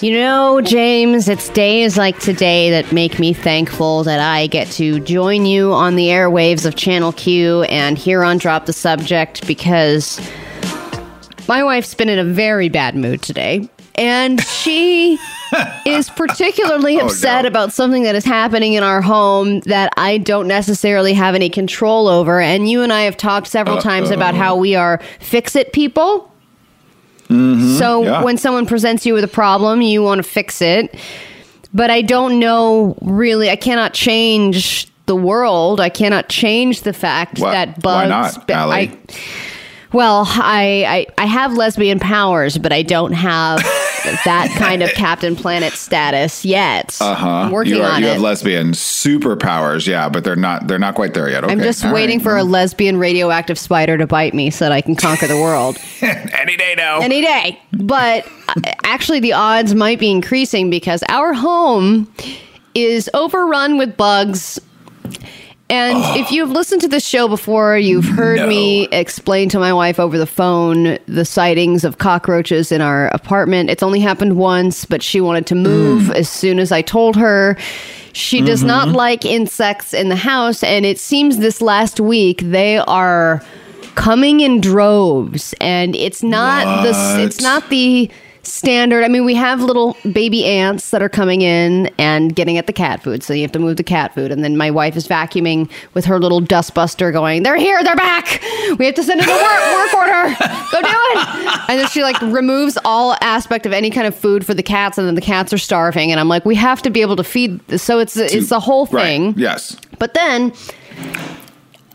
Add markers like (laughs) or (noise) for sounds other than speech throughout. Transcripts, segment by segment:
You know, James, it's days like today that make me thankful that I get to join you on the airwaves of Channel Q and here on Drop the Subject because my wife's been in a very bad mood today. And she (laughs) is particularly oh, upset no. about something that is happening in our home that I don't necessarily have any control over. And you and I have talked several times about how we are fix it people. Mm-hmm. So yeah. when someone presents you with a problem, you want to fix it. But I don't know really, I cannot change the world. I cannot change the fact Why- that why bugs. not, but Allie? I, well, I, I I have lesbian powers, but I don't have that kind of Captain Planet status yet. Uh Uh-huh. Working you are, on you it. have lesbian superpowers, yeah, but they're not they're not quite there yet. Okay. I'm just all waiting right. for a lesbian radioactive spider to bite me so that I can conquer the world. (laughs) any day now. any day. But uh, actually, the odds might be increasing because our home is overrun with bugs. And if you've listened to this show before, you've heard No. me explain to my wife over the phone the sightings of cockroaches in our apartment. It's only happened once, but she wanted to move mm. as soon as I told her. She does not mm-hmm. like insects in the house, and it seems this last week they are coming in droves, and it's not the it's not the standard. I mean, we have little baby ants that are coming in and getting at the cat food, so you have to move the cat food. And then my wife is vacuuming with her little dustbuster, going, "They're here, they're back. We have to send in a work, work order. Go do it." And then she like removes all aspect of any kind of food for the cats, and then the cats are starving. And I'm like, we have to be able to feed. So it's it's the whole Right. thing. Yes. But then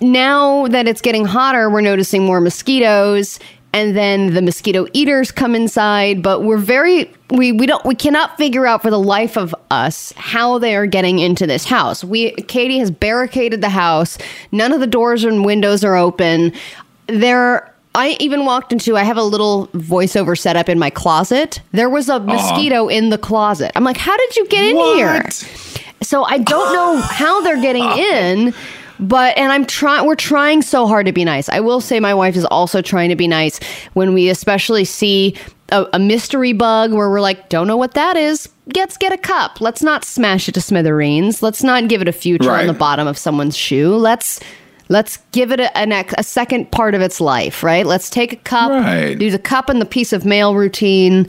now that it's getting hotter, we're noticing more mosquitoes and then the mosquito eaters come inside, but we're very we we don't we cannot figure out for the life of us how they are getting into this house. We Katie has barricaded the house. None of the doors and windows are open. There I even walked into I have a little voiceover set up in my closet. There was a uh-huh. mosquito in the closet. I'm like, "How did you get in here?" So I don't know how they're getting uh. in, but and I'm trying. We're trying so hard to be nice. I will say my wife is also trying to be nice when we especially see a, a mystery bug where we're like, don't know what that is. Let's get a cup. Let's not smash it to smithereens. Let's not give it a future on the bottom of someone's shoe. Let's. Let's give it a, an a second part of its life, right? Let's take a cup, Right. do the cup and the piece of mail routine,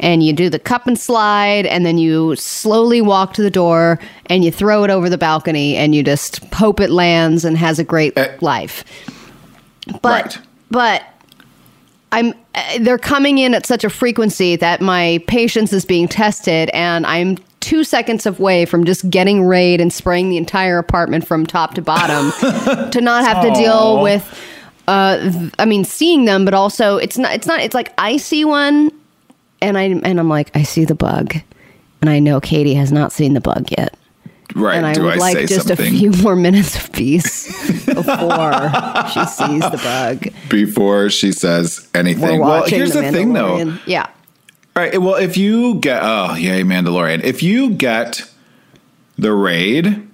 and you do the cup and slide, and then you slowly walk to the door and you throw it over the balcony, and you just hope it lands and has a great Eh. life. But Right. but I'm uh, they're coming in at such a frequency that my patience is being tested, and I'm two seconds away from just getting raid and spraying the entire apartment from top to bottom (laughs) to not have to deal with. Uh, I mean, seeing them, but also it's not. It's not. It's like I see one, and I and I'm like I see the bug, and I know Katie has not seen the bug yet. Right. And I Do would I like say just something a few more minutes of peace (laughs) before she sees the bug. before she says anything? Well, here's the, thing though. Yeah. Right. Well, if you get oh yay Mandalorian, if you get the raid,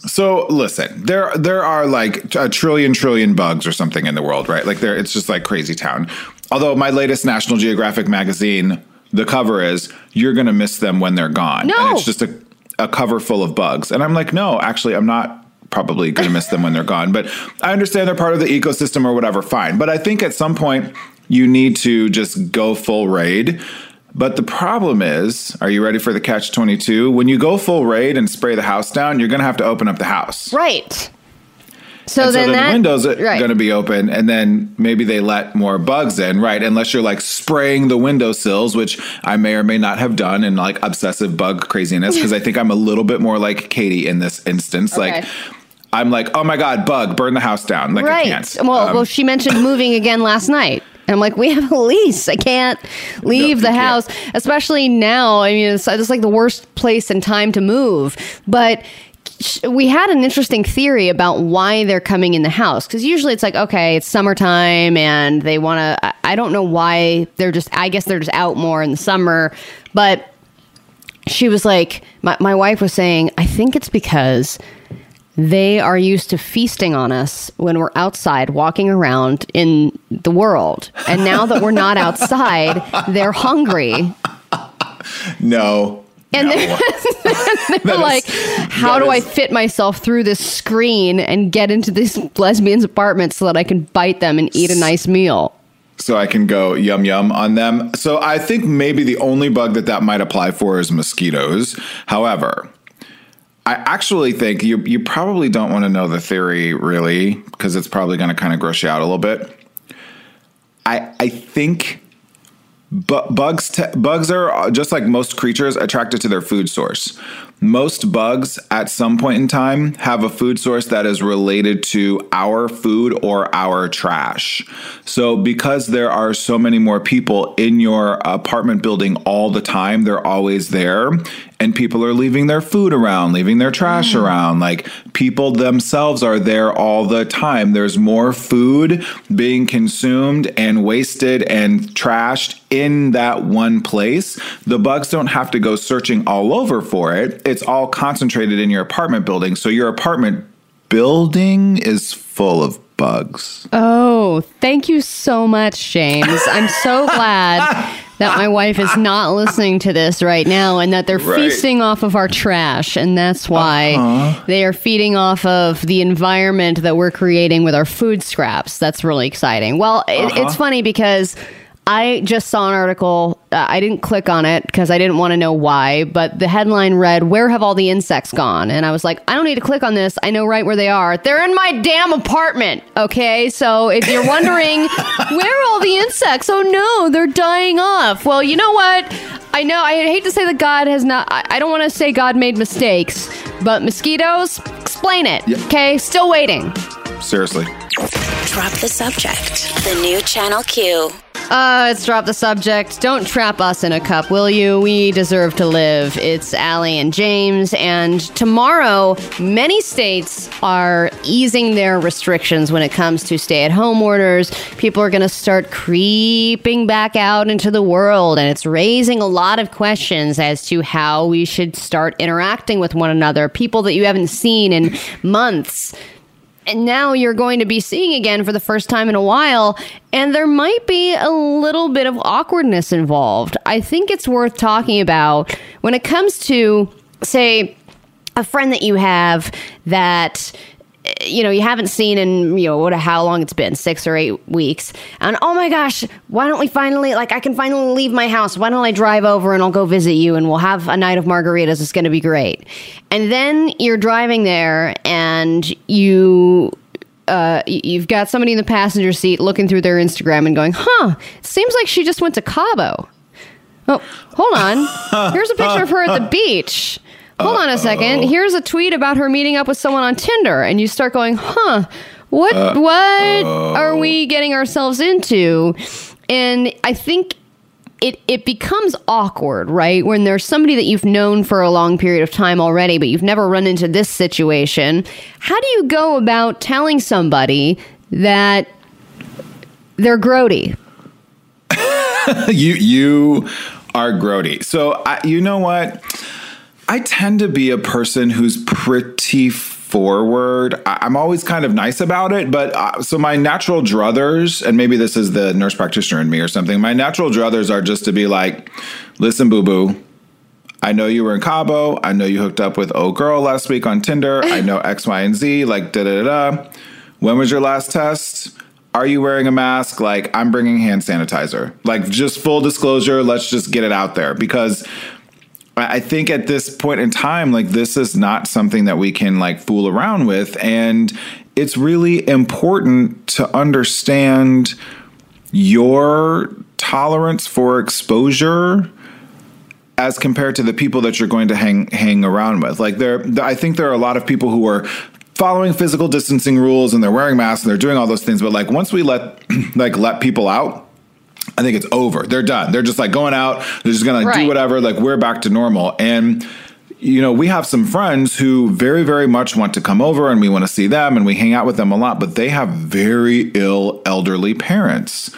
so listen, there there are like a trillion trillion bugs or something in the world, right? Like there, it's just like crazy town. Although my latest National Geographic magazine, the cover is "You're gonna miss them when they're gone," No. and it's just a a cover full of bugs, and I'm like, no, actually, I'm not probably going to miss them when they're gone. But I understand they're part of the ecosystem or whatever, fine. But I think at some point you need to just go full raid. But the problem is, are you ready for the catch 22? When you go full raid and spray the house down, you're going to have to open up the house. Right. So And so then then that the windows are right. going to be open, and then maybe they let more bugs in, right? Unless you're like spraying the windowsills, which I may or may not have done in like obsessive bug craziness, because I think I'm a little bit more like Katie in this instance. Like, I'm like, oh my god, bug, burn the house down. Like I right. can't. Well, Um, well, she mentioned moving again last night. And I'm like, we have a lease. I can't leave you the can't. house, especially now. I mean, it's, it's like the worst place and time to move. But we had an interesting theory about why they're coming in the house because usually it's like, okay, it's summertime and they want to. I don't know why they're just. I guess they're just out more in the summer, but she was like, my, my wife was saying, I think it's because they are used to feasting on us when we're outside walking around in the world. And now that we're not (laughs) outside, they're hungry. no. And (laughs) they're, (laughs) they're That is- like, how do I fit myself through this screen and get into this lesbian's apartment so that I can bite them and eat a nice meal? so I can go yum yum on them. So I think maybe the only bug that that might apply for is mosquitoes. However, I actually think you you probably don't want to know the theory really because it's probably going to kind of gross you out a little bit. I I think bu- bugs bugs are uh, just like most creatures attracted to their food source. Most bugs at some point in time have a food source that is related to our food or our trash. So because there are so many more people in your apartment building all the time, they're always there and people are leaving their food around, leaving their trash mm. around. Like people themselves are there all the time. There's more food being consumed and wasted and trashed in that one place. The bugs don't have to go searching all over for it. It's all concentrated in your apartment building. So your apartment building is full of bugs. Oh, thank you so much, James. I'm so (laughs) glad that my wife is not (laughs) listening to this right now and that they're Right. feasting off of our trash. And that's why uh-huh. they are feeding off of the environment that we're creating with our food scraps. That's really exciting. Well, it, it's uh-huh. funny because. I just saw an article. Uh, I didn't click on it because I didn't want to know why, but the headline read, Where have all the insects gone? And I was like, I don't need to click on this. I know right where they are. They're in my damn apartment. Okay. So if you're (laughs) wondering, where are all the insects? Oh no, they're dying off. Well, you know what? I know I hate to say that God has not, I, I don't want to say God made mistakes, but mosquitoes, explain it. Yeah. Okay. Still waiting. Seriously. Drop the subject. The new Channel Q. Uh, let's drop the subject. Don't trap us in a cup, will you? We deserve to live. It's Allie and James, and tomorrow, many states are easing their restrictions when it comes to stay at home orders. People are going to start creeping back out into the world, and it's raising a lot of questions as to how we should start interacting with one another. People that you haven't seen in months and now you're going to be seeing again for the first time in a while and there might be a little bit of awkwardness involved. I think it's worth talking about when it comes to say a friend that you have that you know you haven't seen in you know what how long it's been six or eight weeks. And oh my gosh why don't we finally like i can finally leave my house. Why don't i drive over and i'll go visit you and we'll have a night of margaritas. It's going to be great. And then you're driving there and you uh, you've got somebody in the passenger seat looking through their instagram and going huh seems like she just went to cabo. Oh, hold on. (laughs) Here's a picture of her at the beach. Hold on a second. Here's a tweet about her meeting up with someone on Tinder, and you start going, "Huh? What? Uh, what are we getting ourselves into?" And I think it it becomes awkward, right? When there's somebody that you've known for a long period of time already, but you've never run into this situation. How do you go about telling somebody that they're grody? (laughs) you you are grody. So I, you know what? I tend to be a person who's pretty forward. I, I'm always kind of nice about it, but uh, so my natural druthers, and maybe this is the nurse practitioner in me or something. My natural druthers are just to be like, "Listen, boo boo." I know you were in Cabo. I know you hooked up with oh girl last week on Tinder. I know X, Y, and Z. Like da da. da. When was your last test? Are you wearing a mask? Like I'm bringing hand sanitizer. Like just full disclosure. Let's just get it out there because I think at this point in time, like this is not something that we can like fool around with, and it's really important to understand your tolerance for exposure as compared to the people that you're going to hang hang around with. Like there, I think there are a lot of people who are following physical distancing rules and they're wearing masks and they're doing all those things. But like once we let (clears throat) like let people out, I think it's over. They're done. They're just like going out. They're just gonna Right. do whatever. Like we're back to normal and. You know, we have some friends who very, very much want to come over and we want to see them and we hang out with them a lot, but they have very ill elderly parents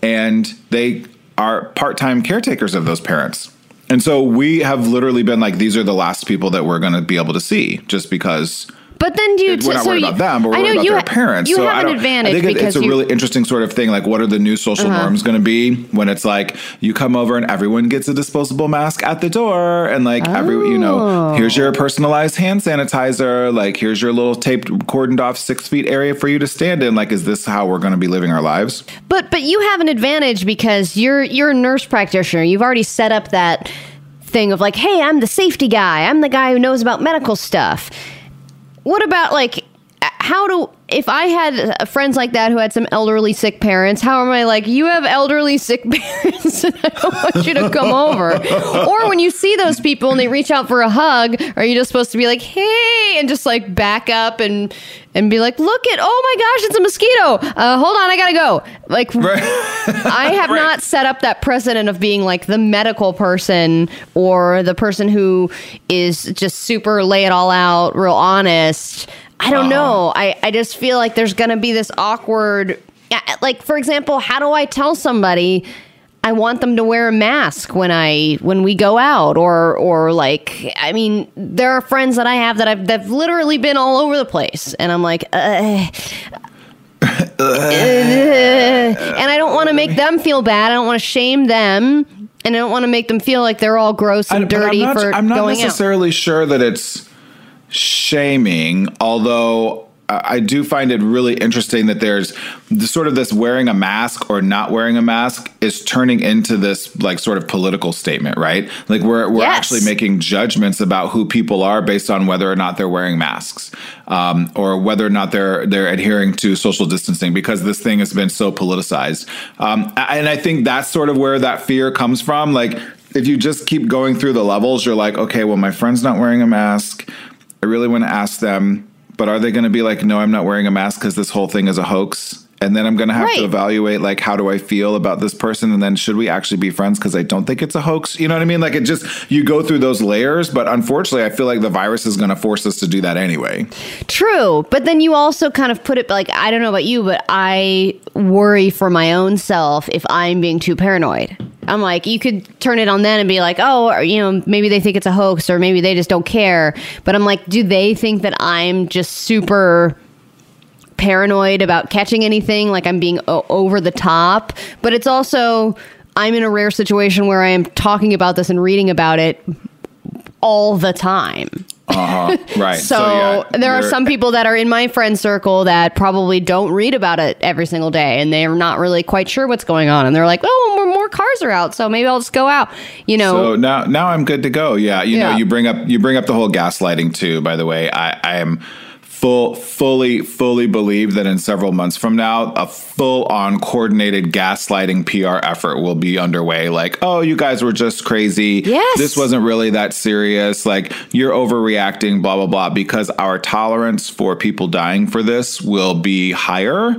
and they are part time caretakers of those parents. And so we have literally been like, these are the last people that we're going to be able to see just because But then do you? we're not so worried you- about them, but we're I know worried about you their ha- parents. You so have an advantage I think because it's a you, Uh-huh. really interesting sort of thing. Like, what are the new social norms going to be when it's like you come over and everyone gets a disposable mask at the door, and like every you Oh. know, here's your personalized hand sanitizer. Like, here's your little taped, cordoned off six feet area for you to stand in. Like, is this how we're going to be living our lives? But but you have an advantage because you're you're a nurse practitioner. You've already set up that thing of like, hey, I'm the safety guy. I'm the guy who knows about medical stuff. What about like uh, how do if I had friends like that who had some elderly sick parents, how am I like, you have elderly sick (laughs) parents and I don't want you to come over? Or when you see those people and they reach out for a hug, are you just supposed to be like, hey, and just like back up and and be like, look at, oh my gosh, it's a mosquito. Uh, hold on, I gotta go. Like, I have not set up that precedent of being like the medical person or the person who is just super lay it all out, real honest. I don't know. I, I just feel like there's going to be this awkward. Like, for example, how do I tell somebody I want them to wear a mask when I when we go out or or like I mean there are friends that I have that I've that've literally been all over the place and I'm like uh, and I don't want to make them feel bad. I don't want to shame them, and I don't want to make them feel like they're all gross and I- dirty I'm not, for I'm not going out. necessarily sure that it's shaming, although I do find it really interesting that there's the, sort of this wearing a mask or not wearing a mask is turning into this like sort of political statement, right? Like we're we're Yes. actually making judgments about who people are based on whether or not they're wearing masks, um, or whether or not they're they're adhering to social distancing because this thing has been so politicized. Um, and I think that's sort of where that fear comes from. Like if you just keep going through the levels, you're like, okay, well, my friend's not wearing a mask. I really want to ask them, but are they going to be like, no, I'm not wearing a mask because this whole thing is a hoax? And then I'm going to have Right. to evaluate, like, how do I feel about this person? And then should we actually be friends because I don't think it's a hoax? You know what I mean? Like, it just, you go through those layers. But unfortunately, I feel like the virus is going to force us to do that anyway. True, but then you also kind of put it like I don't know about you, but I worry for my own self if I'm being too paranoid. I'm like, you could turn it on then and be like, oh, or, you know, maybe they think it's a hoax or maybe they just don't care. But I'm like, do they think that I'm just super paranoid about catching anything? Like I'm being o- over the top. But it's also, I'm in a rare situation where I am talking about this and reading about it all the time. Uh huh. (laughs) Right. So, yeah, there are some people that are in my friend circle that probably don't read about it every single day and they're not really quite sure what's going on and they're like, "Oh, more, more cars are out, so maybe I'll just go out." You know. So now, now I'm good to go. Yeah, you Yeah. know, you bring up you bring up the whole gaslighting too. By the way, I, I am full, fully, fully believe that in several months from now, a full on coordinated gaslighting PR effort will be underway. Like, oh, you guys were just crazy. Yes. this wasn't really that serious. Like, you're overreacting. Blah blah blah. Because our tolerance for people dying for this will be higher.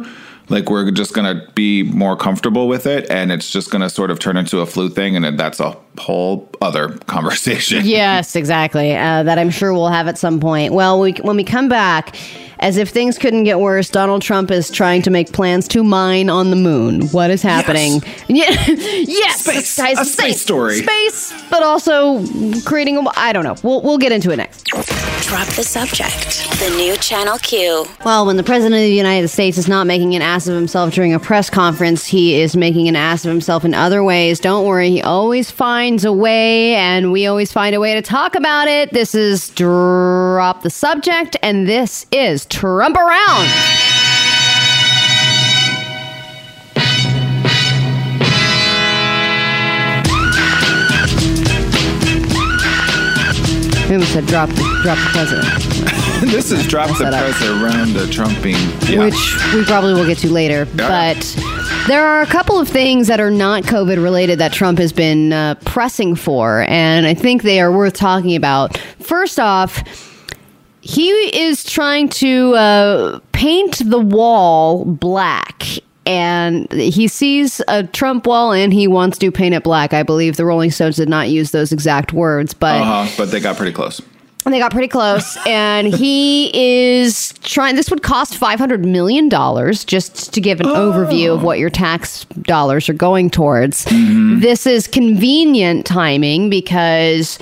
Like we're just gonna be more comfortable with it, and it's just gonna sort of turn into a flu thing, and that's a whole other (laughs) conversation. Yes, exactly. Uh, that I'm sure we'll have at some point. Well, we, when we come back, as if things couldn't get worse, Donald Trump is trying to make plans to mine on the moon. What is happening? Yeah, (laughs) yes, Space. this guy's A space story. Space, but also creating a. I don't know. We'll we'll get into it next. Drop the subject. The new Channel Q. Well, when the president of the United States is not making an ass of himself during a press conference, he is making an ass of himself in other ways. Don't worry, he always finds a way, and we always find a way to talk about it. This is Drop the Subject, and this is Trump Around. We almost said drop the, drop the president. (laughs) this is drop the press around the trumping. Yeah. which we probably will get to later. But there are a couple of things that are not COVID related that Trump has been uh, pressing for, and I think they are worth talking about. First off, he is trying to uh, paint the wall black. And he sees a Trump wall and he wants to paint it black. I believe the Rolling Stones did not use those exact words, but uh-huh, but they got pretty close. they got pretty close, (laughs) and he is trying. This would cost five hundred million dollars just to give an overview of what your tax dollars are going towards. This is convenient timing because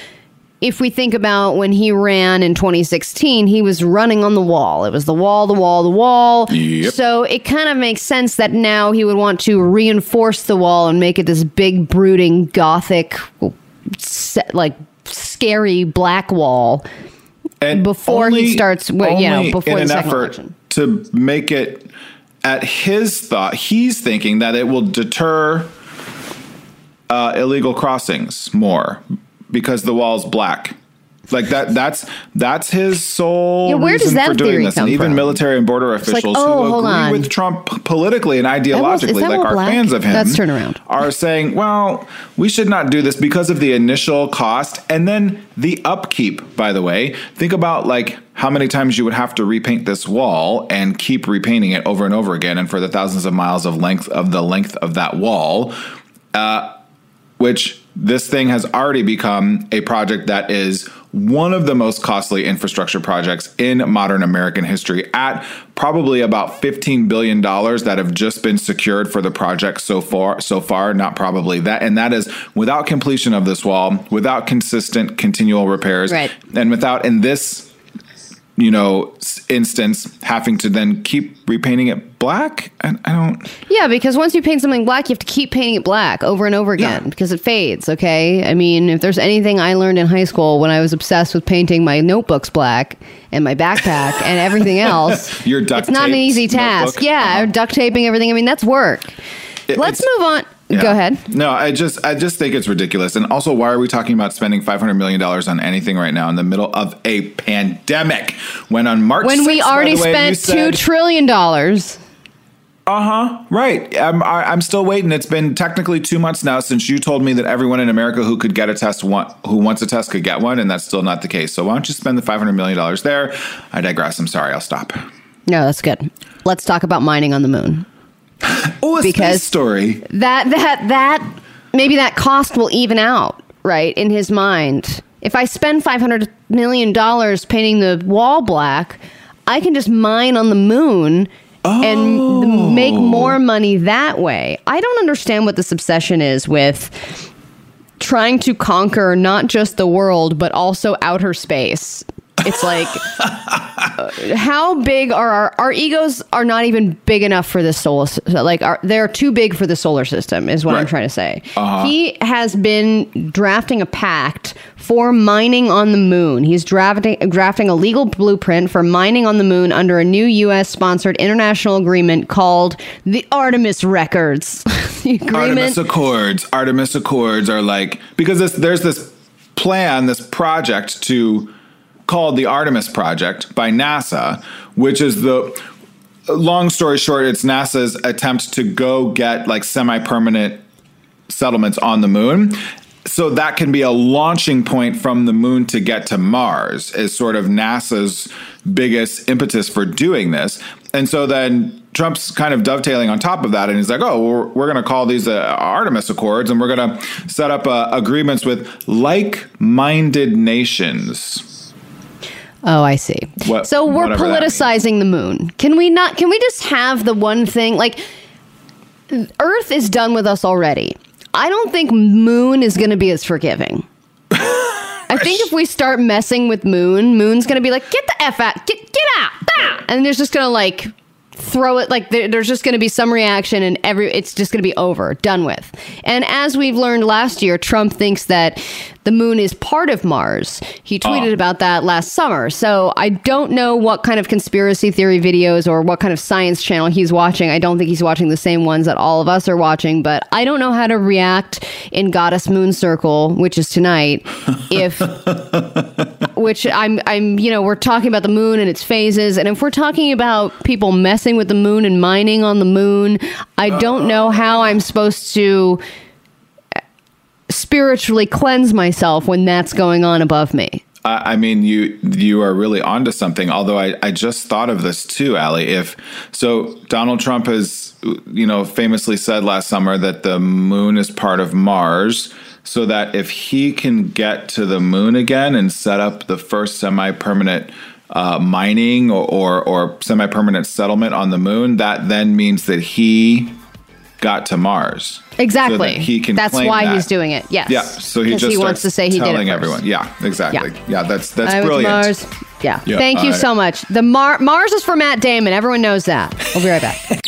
if we think about when he ran in 2016, he was running on the wall. It was the wall, the wall, the wall. Yep. So it kind of makes sense that now he would want to reinforce the wall and make it this big, brooding, gothic, like scary black wall. And Before he starts, well, you know, before in the an second effort election. to make it at his thought, he's thinking that it will deter uh, illegal crossings more because the wall's black. Like that. That's that's his sole Yeah, where does that for doing theory this. come and even from? military and border like, officials oh, who agree on. with Trump politically and ideologically, that like are black? fans of him, Let's turn around. are saying, well, we should not do this because of the initial cost and then the upkeep, by the way. Think about like how many times you would have to repaint this wall and keep repainting it over and over again and for the thousands of miles of length of the length of that wall, uh, which this thing has already become a project that is one of the most costly infrastructure projects in modern American history at probably about 15 billion dollars that have just been secured for the project so far so far not probably that and that is without completion of this wall without consistent continual repairs Right. and without in this you know instance having to then keep repainting it black and I don't Yeah, because once you paint something black, you have to keep painting it black over and over again Yeah. because it fades. Okay, I mean, if there's anything I learned in high school when I was obsessed with painting my notebooks black and my backpack and everything (laughs) else, Your duct it's not an easy task. notebook? Yeah, Uh-huh. duct taping everything. I mean, that's work. It- Let's move on. Yeah. Go ahead. No, I just I just think it's ridiculous. And also, why are we talking about spending five hundred million dollars on anything right now in the middle of a pandemic? When on March When we 6th, by already way, spent two said- trillion dollars. Uh huh. Right. I'm I, I'm still waiting. It's been technically two months now since you told me that everyone in America who could get a test want, who wants a test could get one, and that's still not the case. So why don't you spend the five hundred million dollars there? I digress. I'm sorry. I'll stop. No, that's good. Let's talk about mining on the moon. Oh, a Because- space story. that that that maybe that cost will even out right in his mind. If i spend 500 million dollars painting the wall black i can just mine on the moon and make more money that way. I don't understand what this obsession is with trying to conquer not just the world but also outer space it's like how big are our our egos are not even big enough for the solar like are, they're too big for the solar system is what i'm trying to say Uh-huh. he has been drafting a pact for mining on the moon he's drafting drafting a legal blueprint for mining on the moon under a new us sponsored international agreement called the artemis records (laughs) the Artemis Accords. Artemis Accords are like because this, there's this plan, this project to called the Artemis Project by NASA, which is the long story short, it's NASA's attempt to go get like semi-permanent settlements on the moon. So that can be a launching point from the moon to get to Mars is sort of NASA's biggest impetus for doing this. And so then Trump's kind of dovetailing on top of that, and he's like, "Oh, we're, we're going to call these uh, Artemis Accords, and we're going to set up uh, agreements with like-minded nations." Oh, I see. What- so we're politicizing the moon. Can we not? Can we just have the one thing? Like, Earth is done with us already. I don't think Moon is going to be as forgiving. I think if we start messing with Moon, Moon's going to be like, "Get the f out, get get out," ah," and there's just going to like throw it like there, there's just going to be some reaction and every it's just going to be over done with and as we've learned last year trump thinks that the moon is part of mars. He tweeted Oh. about that last summer. So i don't know what kind of conspiracy theory videos or what kind of science channel he's watching. I don't think he's watching the same ones that all of us are watching but i don't know how to react in goddess moon circle which is tonight (laughs) if which I'm I'm you know we're talking about the moon and its phases. And if we're talking about people messing with the moon and mining on the moon I don't know how I'm supposed to spiritually cleanse myself when that's going on above me. I mean, you you are really onto something. Although I, I just thought of this too, Allie. If so, Donald Trump has you know famously said last summer that the moon is part of Mars, so that if he can get to the moon again and set up the first semi-permanent uh, mining or, or or semi-permanent settlement on the moon, that then means that he got to Mars. Exactly. So that he can. That's claim why that. he's doing it. Yes. Yeah. So he just he wants to say he did it telling first. everyone. Yeah. Exactly. Yeah. that's that's I went to brilliant. Mars. Yeah. Yeah, Thank you I- so much. The Mar- Mars is for Matt Damon. Everyone knows that. We'll be right back. (laughs)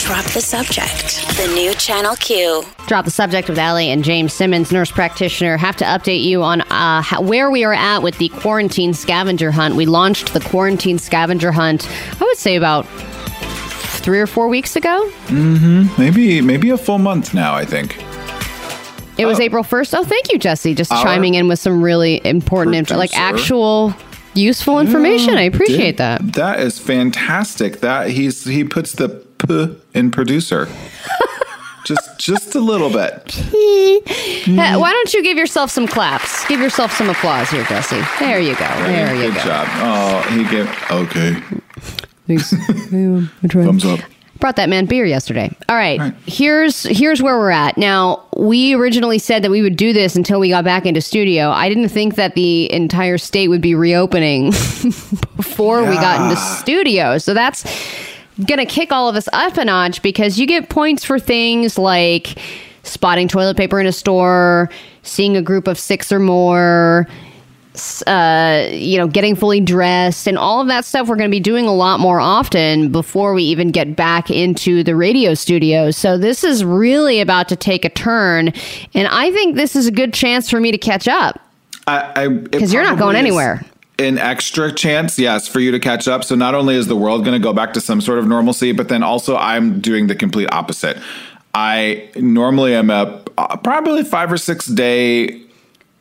Drop the subject. The new Channel Q. Drop the subject with Allie and James Simmons, nurse practitioner. Have to update you on uh, how, where we are at with the quarantine scavenger hunt. We launched the quarantine scavenger hunt. I would say about three or four weeks ago. Mm-hmm. Maybe maybe a full month now. I think. It was Oh. April first. Oh, thank you, Jesse, just chiming in with some really important, info, like actual useful information. I appreciate that. That is fantastic. That he's he puts the p in producer. (laughs) just just a little bit. Hey, why don't you give yourself some claps? Give yourself some applause here, Jesse. There you go. There you Good go. Good job. Oh, he gave okay. Thanks. (laughs) Um, Thumbs up. Brought that man beer yesterday. All right. Right. Here's here's where we're at. Now, we originally said that we would do this until we got back into studio. I didn't think that the entire state would be reopening (laughs) before we got into studio. So that's gonna kick all of us up a notch because you get points for things like spotting toilet paper in a store, seeing a group of six or more, uh, you know, getting fully dressed and all of that stuff we're going to be doing a lot more often before we even get back into the radio studio. So this is really about to take a turn. And I think this is a good chance for me to catch up. Because you're not going anywhere. An extra chance, yes, for you to catch up. So not only is the world going to go back to some sort of normalcy, but then also I'm doing the complete opposite. I normally am a uh, probably five or six day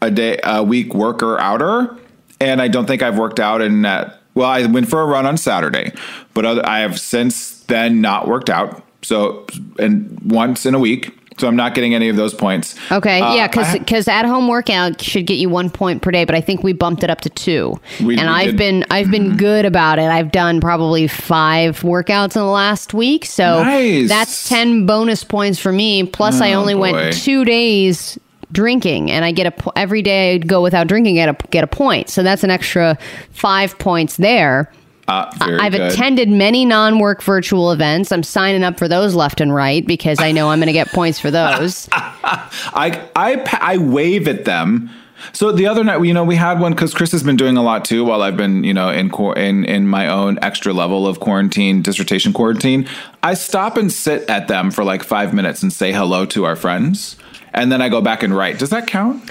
a day a week worker outer, and I don't think I've worked out in that. Well, I went for a run on Saturday, but I have since then not worked out. So and once in a week, so I'm not getting any of those points. Okay, Uh, yeah, because because at home workout should get you one point per day, but I think we bumped it up to two. We- and we I've did. been I've been good about it. I've done probably five workouts in the last week, so Nice. that's ten bonus points for me. Plus, I Oh, only boy. went two days drinking, and I get a po- every day I go without drinking, get a get a point. So that's an extra five points there. Uh, I've good. attended many non-work virtual events. I'm signing up for those left and right because I know I'm going to get points for those. (laughs) I I I wave at them. So the other night, you know, we had one because Chris has been doing a lot too. While I've been, you know, in in in my own extra level of quarantine, dissertation quarantine, I stop and sit at them for like five minutes and say hello to our friends, and then I go back and write. Does that count?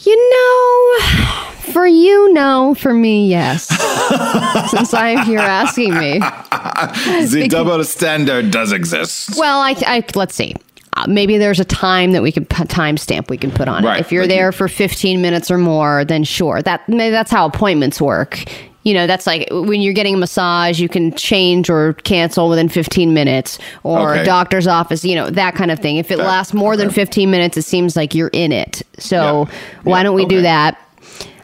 You know, for you, no. For me, yes. (laughs) Since I'm here asking me. The double standard does exist. Well, I, I let's see. Uh, maybe there's a time that we can put timestamp we can put on Right, it. If you're like there you- for 15 minutes or more, then sure. That maybe that's how appointments work. You know, that's like when you're getting a massage, you can change or cancel within 15 minutes, or Okay. a doctor's office. You know, that kind of thing. If it That- lasts more than 15 minutes, it seems like you're in it. So Yeah. why Yeah, don't we do that?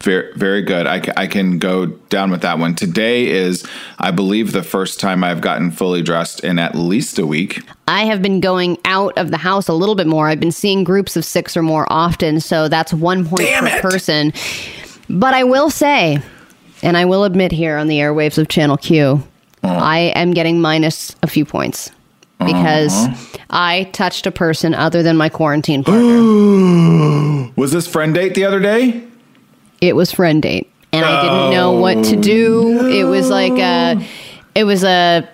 Very, very good. I, I can go down with that one. Today is, I believe, the first time I've gotten fully dressed in at least a week. I have been going out of the house a little bit more. I've been seeing groups of six or more often, so that's one point Damn per it. person. But I will say, and I will admit here on the airwaves of Channel Q, uh-huh. I am getting minus a few points uh-huh. because I touched a person other than my quarantine (gasps) partner. Was this friend date the other day? it was friend date, and I didn't know what to do. Oh, it was like a, it was a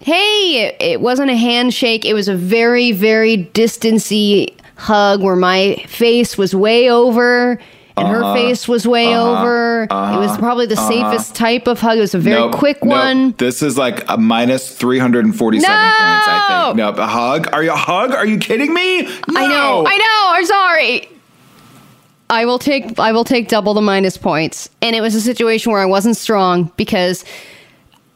hey, it, it wasn't a handshake. It was a very, very distancy hug where my face was way over and her uh-huh. face was way uh-huh. over. it was uh-huh. probably the safest type of hug. It was a very Nope, quick nope. one. This is like a minus 347 No! points, I think. No, a hug? Are you a hug? Are you kidding me? I know, I know. I'm sorry. I will take I will take double the minus points. And it was a situation where I wasn't strong because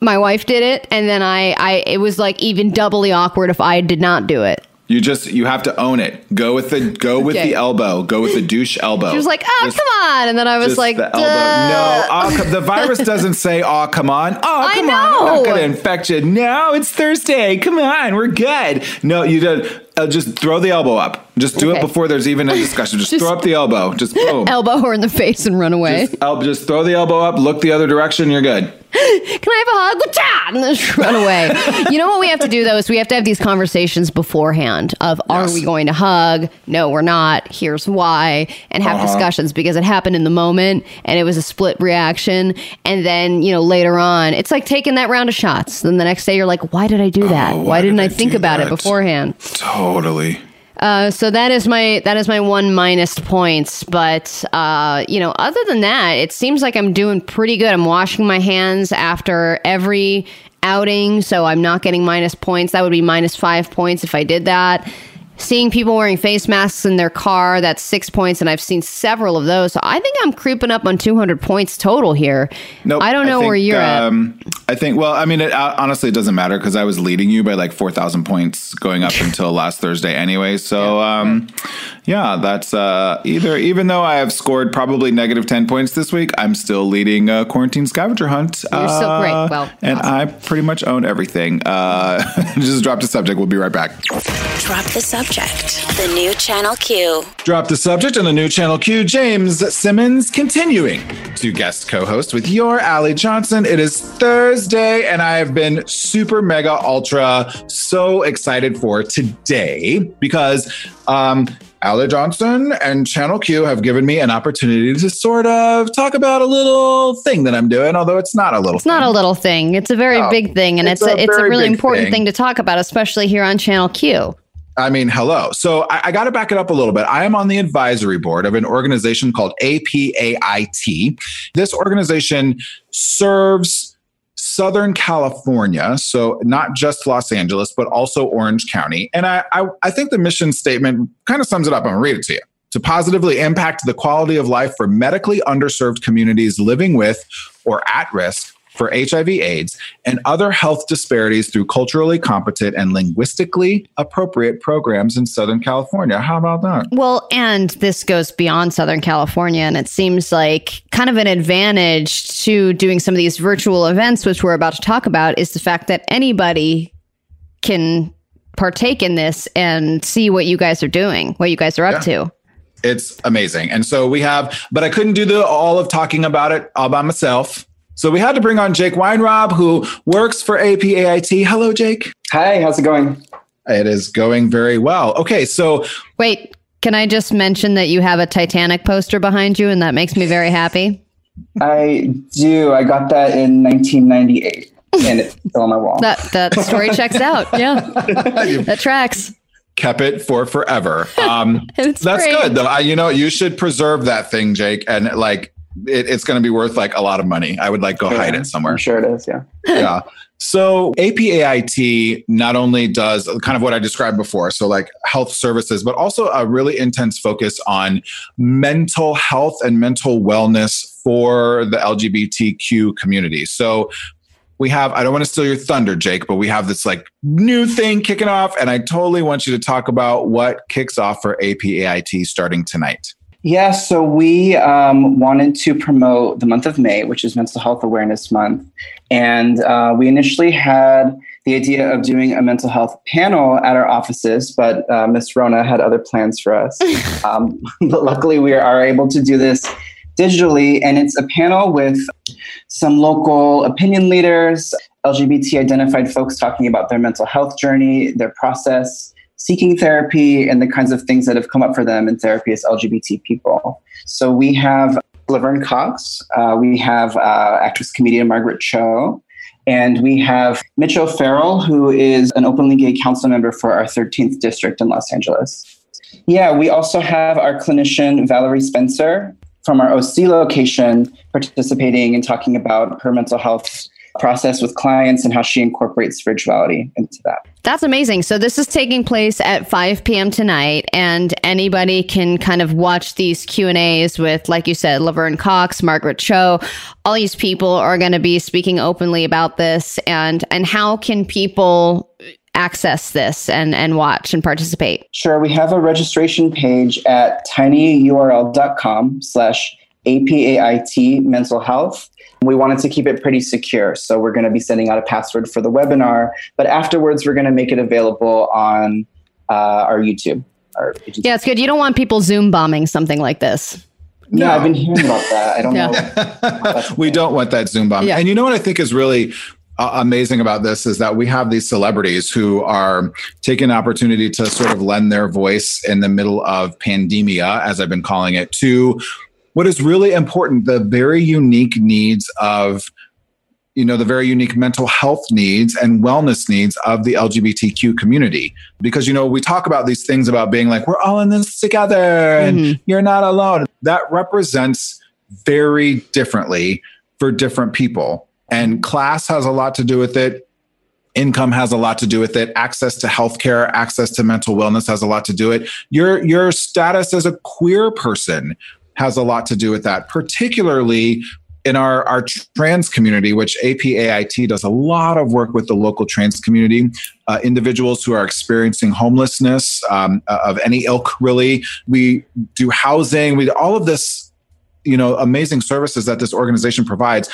my wife did it and then I I it was like even doubly awkward if I did not do it. You just you have to own it. Go with the go with Okay. the elbow. Go with the douche elbow. She was like, "Oh, Just- come on." And then I was like, the elbow. No, oh, the virus (laughs) doesn't say, "Oh, come on." Oh, I come on. I'm not to infect you. No, it's Thursday. Come on, we're good. No, you did. Uh, just throw the elbow up. Just do Okay. it before there's even a discussion. Just, Just- (laughs) throw up the elbow. Just boom. Elbow her in the face and run away. Just, el- just throw the elbow up. Look the other direction. You're good. (laughs) Can I have a hug? And just run away. you know what we have to do though is we have to have these conversations beforehand of are Yes. we going to hug? No, we're not. Here's why, and have Uh-huh. discussions because it happened in the moment and it was a split reaction. And then you know later on, it's like taking that round of shots. Then the next day you're like, why did I do that? Oh, why, why didn't did I I think about it beforehand? Totally. Uh, so that is my that is my one minus points. But uh, you know, other than that, it seems like I'm doing pretty good. I'm washing my hands after every outing, so I'm not getting minus points. That would be minus five points if I did that. Seeing people wearing face masks in their car, that's six points, and I've seen several of those. So I think I'm creeping up on 200 points total here. Nope. I don't know think, where you're at. um, I think. Well, I mean, it, uh, honestly, it doesn't matter because I was leading you by like four thousand points going up (laughs) until last Thursday, anyway. So, um, yeah, that's uh, either. Even though I have scored probably negative ten points this week, I'm still leading uh, quarantine scavenger hunt. You're still great. Uh, Well, and awesome. I pretty much own everything. Uh, (laughs) just drop the subject. We'll be right back. Drop the subject. The new Channel Q. Drop the subject on the new channel Q. James Simmons continuing to guest co-host with your Allie Johnson. It is Thursday, and I have been super mega ultra so excited for today because um Allie Johnson and Channel Q have given me an opportunity to sort of talk about a little thing that I'm doing, although it's not a little It's not a little thing. It's a very No, big thing, and it's it's, a, a it's a really important thing. thing to talk about, especially here on Channel Q. I mean, hello. So I, I got to back it up a little bit. I am on the advisory board of an organization called APAIT. This organization serves Southern California, so not just Los Angeles, but also Orange County. And I, I, I think the mission statement kind of sums it up. I'm going to read it to you. To positively impact the quality of life for medically underserved communities living with or at risk for HIV AIDS and other health disparities through culturally competent and linguistically appropriate programs in Southern California. How about that? Well, and this goes beyond Southern California, and it seems like kind of an advantage to doing some of these virtual events, which we're about to talk about, is the fact that anybody can partake in this and see what you guys are doing, what you guys are up to. It's amazing. And so we have, but I couldn't do the all of talking about it all by myself. So we had to bring on Jake Weinrob, who works for APAIT. Hello, Jake. Hi, how's it going? It is going very well. Okay, so Wait, can I just mention that you have a Titanic poster behind you, and that makes me very happy? I do. I got that in 1998, and it's still on my wall. That that story checks out. (laughs) Yeah, that tracks. kept it for forever. Um, (laughs) that's great. good though. I, you know, you should preserve that thing, Jake, and like it, it's going to be worth like a lot of money. I would like go hide it somewhere. I'm sure it is. Yeah. (laughs) yeah. So APAIT not only does kind of what I described before, so like health services, but also a really intense focus on mental health and mental wellness for the LGBTQ community. So we have, I don't want to steal your thunder, Jake, but we have this like new thing kicking off. And I totally want you to talk about what kicks off for APAIT starting tonight. Yeah. So we um, wanted to promote the month of May, which is Mental Health Awareness Month, and uh, we initially had the idea of doing a mental health panel at our offices, but uh, Miss Rona had other plans for us. (laughs) um, but luckily, we are able to do this digitally, and it's a panel with some local opinion leaders, LGBT identified folks talking about their mental health journey, their process, seeking therapy, and the kinds of things that have come up for them in therapy as LGBT people. So we have Laverne Cox, uh, we have uh, actress comedian Margaret Cho, and we have Mitch O'Farrell, who is an openly gay council member for our 13th district in Los Angeles. Yeah, we also have our clinician Valerie Spencer from our OC location participating and talking about her mental health process with clients and how she incorporates spirituality into that. That's amazing. So this is taking place at 5 p.m. tonight, and anybody can kind of watch these Q and A's with, like you said, Laverne Cox, Margaret Cho. All these people are going to be speaking openly about this, and and how can people access this and and watch and participate? Sure, we have a registration page at tinyurl.com slash APAIT mental health. We wanted to keep it pretty secure. So we're going to be sending out a password for the webinar, but afterwards we're going to make it available on uh, our YouTube. Our yeah, it's good. You don't want people Zoom bombing something like this. No, I've been hearing about that. I don't (laughs) Yeah. know. (laughs) we don't want that Zoom bomb. Yeah. And you know what I think is really uh, amazing about this is that we have these celebrities who are taking an opportunity to sort of lend their voice in the middle of pandemia, as I've been calling it, to what is really important the very unique needs of you know the very unique mental health needs and wellness needs of the lgbtq community. Because you know we talk about these things about being like we're all in this together and mm-hmm. you're not alone. That represents very differently for different people. And class has a lot to do with it. Income has a lot to do with it. Access to healthcare access to mental wellness has a lot to do with it. Your your status as a queer person has a lot to do with that particularly in our, our trans community, which APAIT does a lot of work with the local trans community, uh, individuals who are experiencing homelessness um, of any ilk, really. We do housing, we do all of this, you know, amazing services that this organization provides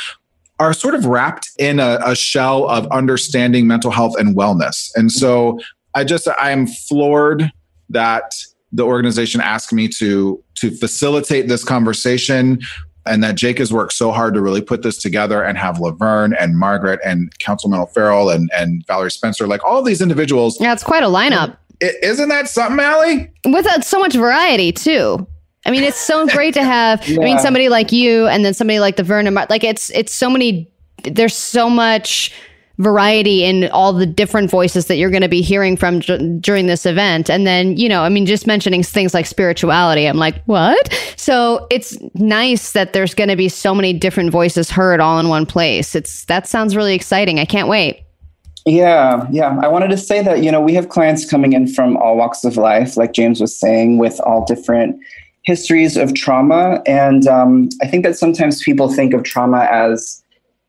are sort of wrapped in a, a shell of understanding mental health and wellness. And so I just, I am floored that the organization asked me to to facilitate this conversation and that Jake has worked so hard to really put this together and have Laverne and Margaret and Councilman O'Farrell and, and Valerie Spencer, like all these individuals. Yeah, it's quite a lineup Isn't that something, Allie? with uh, so much variety too. I mean, it's so (laughs) great to have. I mean, somebody like you, and then somebody like the Vernon. Like it's it's so many. There's so much variety in all the different voices that you're going to be hearing from dur- during this event. And then you know, I mean, just mentioning things like spirituality, I'm like, what? So it's nice that there's going to be so many different voices heard all in one place. It's that sounds really exciting. I can't wait. Yeah, yeah. I wanted to say that, you know, we have clients coming in from all walks of life, like James was saying, with all different histories of trauma. And um, I think that sometimes people think of trauma as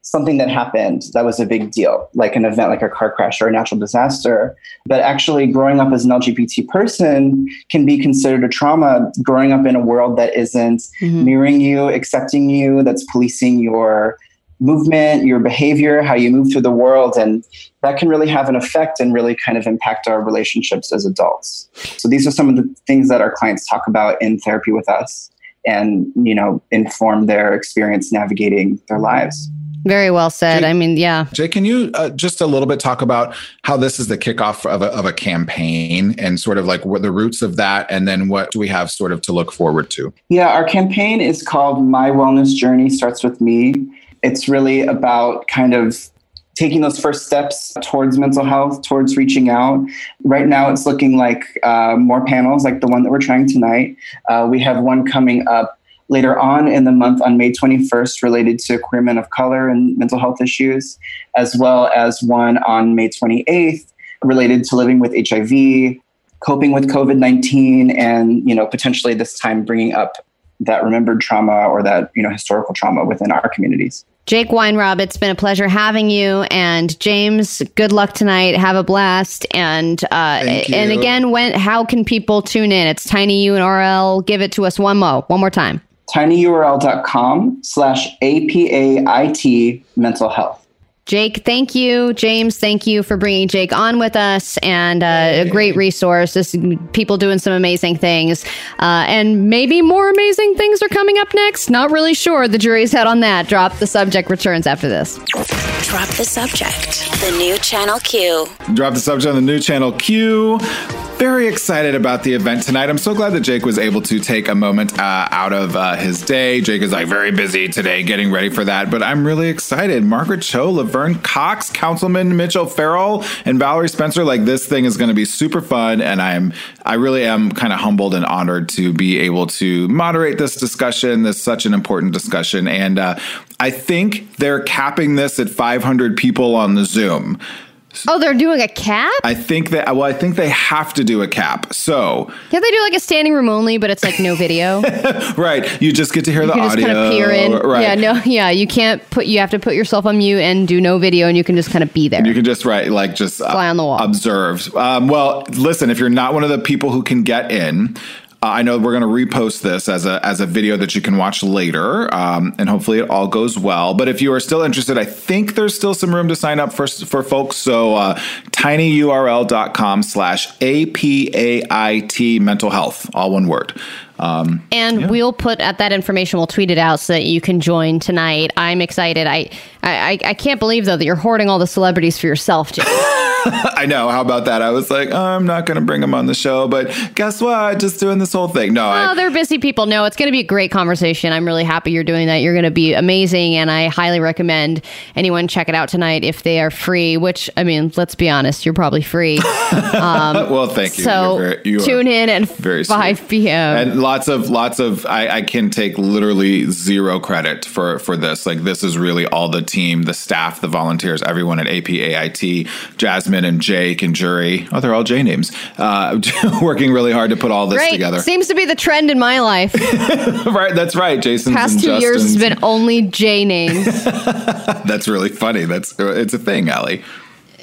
something that happened that was a big deal, like an event like a car crash or a natural disaster. But actually, growing up as an LGBT person can be considered a trauma, growing up in a world that isn't mm-hmm. mirroring you, accepting you, that's policing your movement, your behavior, how you move through the world. And that can really have an effect and really kind of impact our relationships as adults. So these are some of the things that our clients talk about in therapy with us and, you know, inform their experience navigating their lives. Very well said. I mean, yeah. Jay, can you uh, just a little bit talk about how this is the kickoff of a, of a campaign and sort of like what the roots of that, and then what do we have sort of to look forward to? Yeah, our campaign is called My Wellness Journey Starts With Me. It's really about kind of taking those first steps towards mental health, towards reaching out. Right now, it's looking like uh, more panels like the one that we're trying tonight. Uh, we have one coming up later on in the month on May 21st related to queer men of color and mental health issues, as well as one on May 28th related to living with HIV, coping with COVID-19, and you know potentially this time bringing up that remembered trauma or that you know historical trauma within our communities. Jake Weinrob, it's been a pleasure having you. And James, good luck tonight. Have a blast. And uh, and again, when how can people tune in? It's Tiny URL. Give it to us one more, one more time. tinyurl.com slash APAIT mental health. Jake, thank you. James, thank you for bringing Jake on with us and uh, a great resource. This people doing some amazing things, uh, and maybe more amazing things are coming up next. Not really sure. The jury's out on that. Drop the subject. Returns after this. Drop the subject. The new Channel Q. Drop the subject on the new channel Q. Very excited about the event tonight. I'm so glad that Jake was able to take a moment uh, out of uh, his day. Jake is like very busy today getting ready for that, but I'm really excited. Margaret Cho, Laverne Cox, Councilman Mitch O'Farrell, and Valerie Spencer. Like this thing is going to be super fun, and I'm I really am kind of humbled and honored to be able to moderate this discussion. This is such an important discussion, and uh, I think they're capping this at 500 people on the Zoom. Oh, they're doing a cap? I think that well, I think they have to do a cap. So Can't they do like a standing room only, but it's like no video? (laughs) right, you just get to hear the can just audio. kind of peer in. Right. Yeah, no, yeah. You can't put. You have to put yourself on mute and do no video, and you can just kind of be there. You can just right, like just uh, Fly on the wall. observe. Um, well, listen, if you're not one of the people who can get in. Uh, I know we're going to repost this as a as a video that you can watch later, um, and hopefully it all goes well. But if you are still interested, I think there's still some room to sign up for for folks. So uh, tinyurl.com slash apait mental health, all one word. Um, and yeah. we'll put at that information. We'll tweet it out so that you can join tonight. I'm excited. I I, I can't believe though that you're hoarding all the celebrities for yourself, Jim. (laughs) I know. How about that? I was like, oh, I'm not going to bring them on the show, but guess what? Just doing this whole thing. No, oh, I, they're busy people. No, it's going to be a great conversation. I'm really happy you're doing that. You're going to be amazing, and I highly recommend anyone check it out tonight if they are free. Which I mean, let's be honest, you're probably free. (laughs) Um, well, thank you. So very, you tune in at very 5 sweet. p.m. lots of lots of. I, I can take literally zero credit for for this. Like this is really all the team, the staff, the volunteers, everyone at APAIT, Jasmine and Jake and Jury. Oh, they're all J names. Uh, (laughs) working really hard to put all this Great. together. Seems to be the trend in my life. (laughs) right, that's right. Jason. Past two Justin's. years has been only J names. (laughs) that's really funny. That's it's a thing, Allie.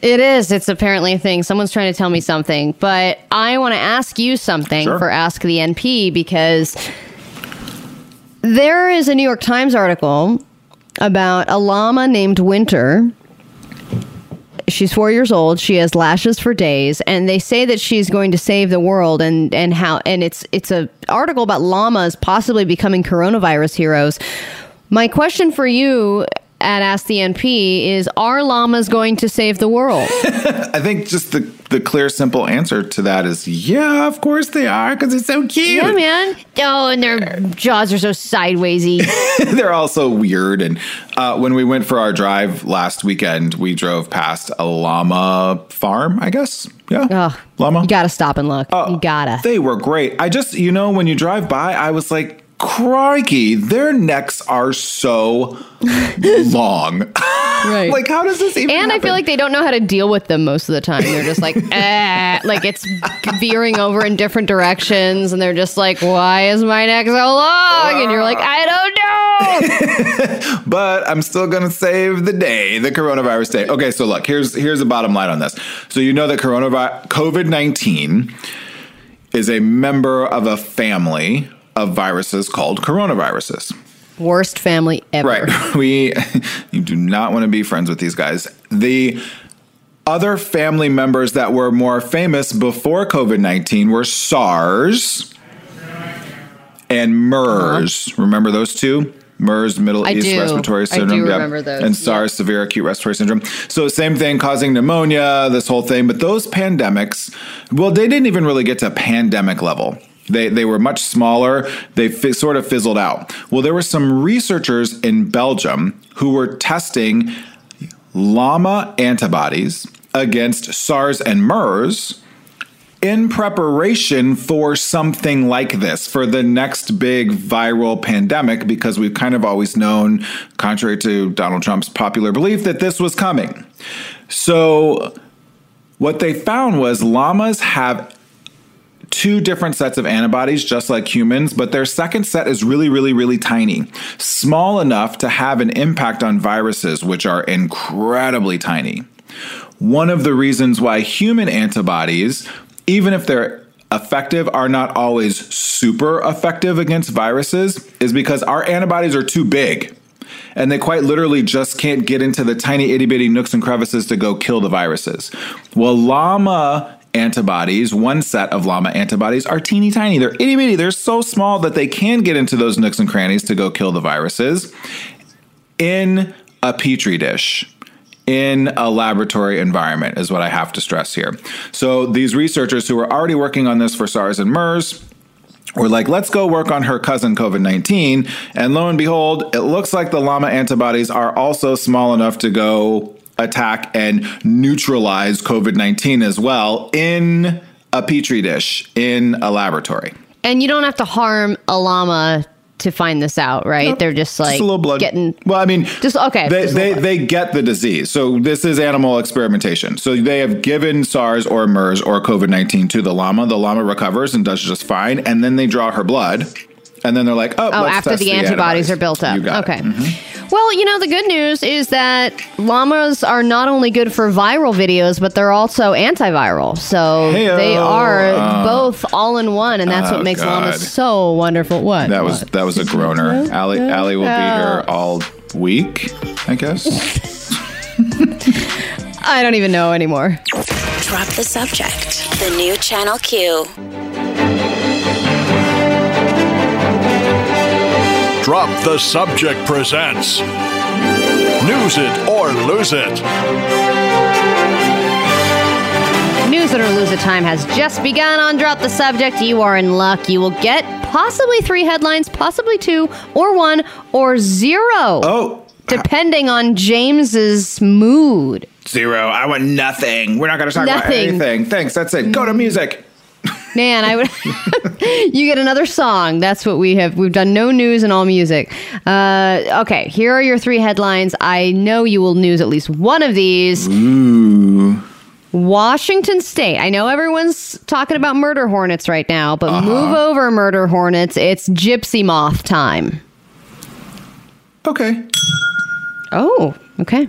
It is. It's apparently a thing. Someone's trying to tell me something, but I want to ask you something sure. for Ask the NP because there is a New York Times article about a llama named Winter she's four years old. She has lashes for days, and they say that she's going to save the world. And and how and it's it's a article about llamas possibly becoming coronavirus heroes. My question for you at Ask the NP is Are llamas going to save the world? (laughs) I think just the, the clear, simple answer to that is yeah, of course they are because it's so cute. Yeah, man. Oh, and their jaws are so sidewaysy. (laughs) They're all so weird. And uh, when we went for our drive last weekend, we drove past a llama farm, I guess. Yeah. Oh, llama. You got to stop and look. Uh, you got to. They were great. I just, you know, when you drive by, I was like, crikey, their necks are so (laughs) long. Right. like, how does this even And happen? I feel like they don't know how to deal with them most of the time. They're just like, (laughs) eh, like it's veering over in different directions. And they're just like, why is my neck so long? And you're like, I don't know. (laughs) but I'm still going to save the day, the coronavirus day. Okay, so look, here's, here's the bottom line on this. So you know that coronavirus, COVID 19 is a member of a family of viruses called coronaviruses. Worst family ever. Right. (laughs) We you do not want to be friends with these guys. The other family members that were more famous before COVID 19 were SARS and MERS. Uh-huh. Remember those two? MERS, Middle I East do. Respiratory Syndrome. I do remember those. And SARS, yeah. Severe Acute Respiratory Syndrome. So, same thing, causing pneumonia, this whole thing. But those pandemics, well, they didn't even really get to pandemic level. They, they were much smaller. They fi- sort of fizzled out. Well, there were some researchers in Belgium who were testing llama antibodies against SARS and MERS in preparation for something like this, for the next big viral pandemic, because we've kind of always known, contrary to Donald Trump's popular belief, that this was coming. So, what they found was llamas have two different sets of antibodies, just like humans, but their second set is really, really, really tiny, small enough to have an impact on viruses, which are incredibly tiny. One of the reasons why human antibodies, even if they're effective, are not always super effective against viruses is because our antibodies are too big and they quite literally just can't get into the tiny itty bitty nooks and crevices to go kill the viruses. Well, llama antibodies, one set of llama antibodies, are teeny tiny. They're itty bitty. They're so small that they can get into those nooks and crannies to go kill the viruses in a petri dish. In a laboratory environment, is what I have to stress here. So, these researchers who were already working on this for SARS and MERS were like, let's go work on her cousin COVID 19. And lo and behold, it looks like the llama antibodies are also small enough to go attack and neutralize COVID 19 as well in a petri dish in a laboratory. And you don't have to harm a llama to find this out, right? Nope. They're just like just a little blood. getting. Well, I mean, just okay. They just they, they get the disease. So this is animal experimentation. So they have given SARS or MERS or COVID nineteen to the llama. The llama recovers and does just fine, and then they draw her blood, and then they're like, oh, oh, after the, the antibodies, antibodies, are built up. okay. Mm-hmm. Well, you know, the good news is that llamas are not only good for viral videos, but they're also antiviral. So Heyo. they are Uh, both all in one, and that's oh, what makes God. llamas so wonderful. What? That was What? that was a groaner. Allie Allie will be here all week, I guess. (laughs) (laughs) I don't even know anymore. Drop the subject. The new Channel Q. Drop the Subject presents News It or Lose It. News it or lose it time has just begun on Drop the Subject. You are in luck. You will get possibly three headlines, possibly two, or one, or zero. Oh, Depending on James's mood. zero. I want nothing. We're not going to talk about anything. Thanks. That's it. Go to music. Man, I would. (laughs) you get another song. That's what we have. We've done no news and all music. Uh, okay, here are your three headlines. I know you will news at least one of these. Washington State. I know everyone's talking about murder hornets right now, but move over, murder hornets. It's gypsy moth time. Okay. Oh, okay.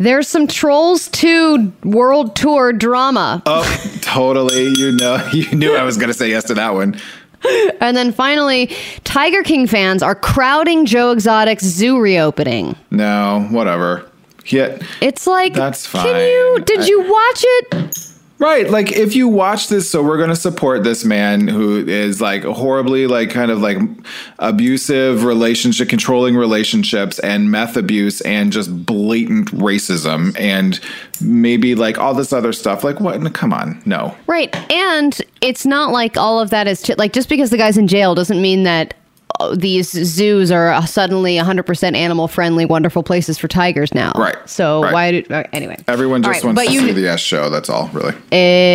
There's some Trolls 2 World Tour drama. Oh, totally. You know, (laughs) you knew I was going to say yes to that one. And then finally, Tiger King fans are crowding Joe Exotic's zoo reopening. No, whatever. Yeah. It's like, That's fine. Can you? Did I- you watch it? Right. Like if you watch this, so we're going to support this man who is like horribly, like kind of like abusive relationship, controlling relationships and meth abuse and just blatant racism and maybe like all this other stuff. Like what? Come on. No. Right, and it's not like all of that is like just because the guy's in jail doesn't mean that these zoos are suddenly 100% animal friendly, wonderful places for tigers now. Right, So right. why? Do, uh, anyway, Everyone just right, wants but to you see the S show. That's all, really.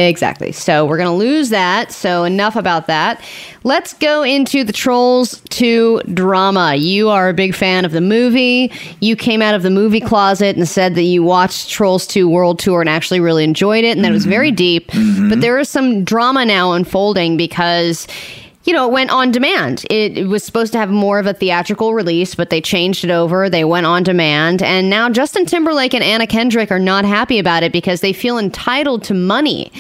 Exactly. So we're going to lose that. So enough about that. Let's go into the Trolls 2 drama. You are a big fan of the movie. You came out of the movie closet and said that you watched Trolls 2 World Tour and actually really enjoyed it and that it was very deep. But there is some drama now unfolding because you know, it went on demand. It, it was supposed to have more of a theatrical release, but they changed it over. They went on demand. And now Justin Timberlake and Anna Kendrick are not happy about it because they feel entitled to money.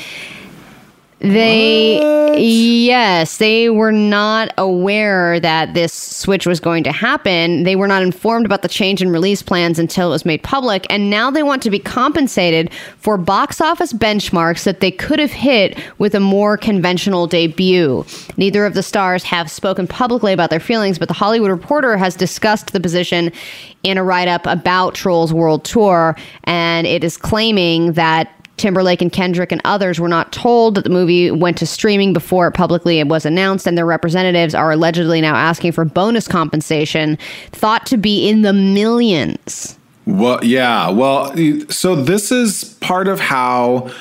They, yes, they were not aware that this switch was going to happen. They were not informed about the change in release plans until it was made public. And now they want to be compensated for box office benchmarks that they could have hit with a more conventional debut. Neither of the stars have spoken publicly about their feelings, but the Hollywood Reporter has discussed the position in a write up about Trolls World Tour. And it is claiming that Timberlake and Kendrick and others were not told that the movie went to streaming before it publicly was announced, and their representatives are allegedly now asking for bonus compensation, thought to be in the millions. Well, yeah. Well, so this is part of how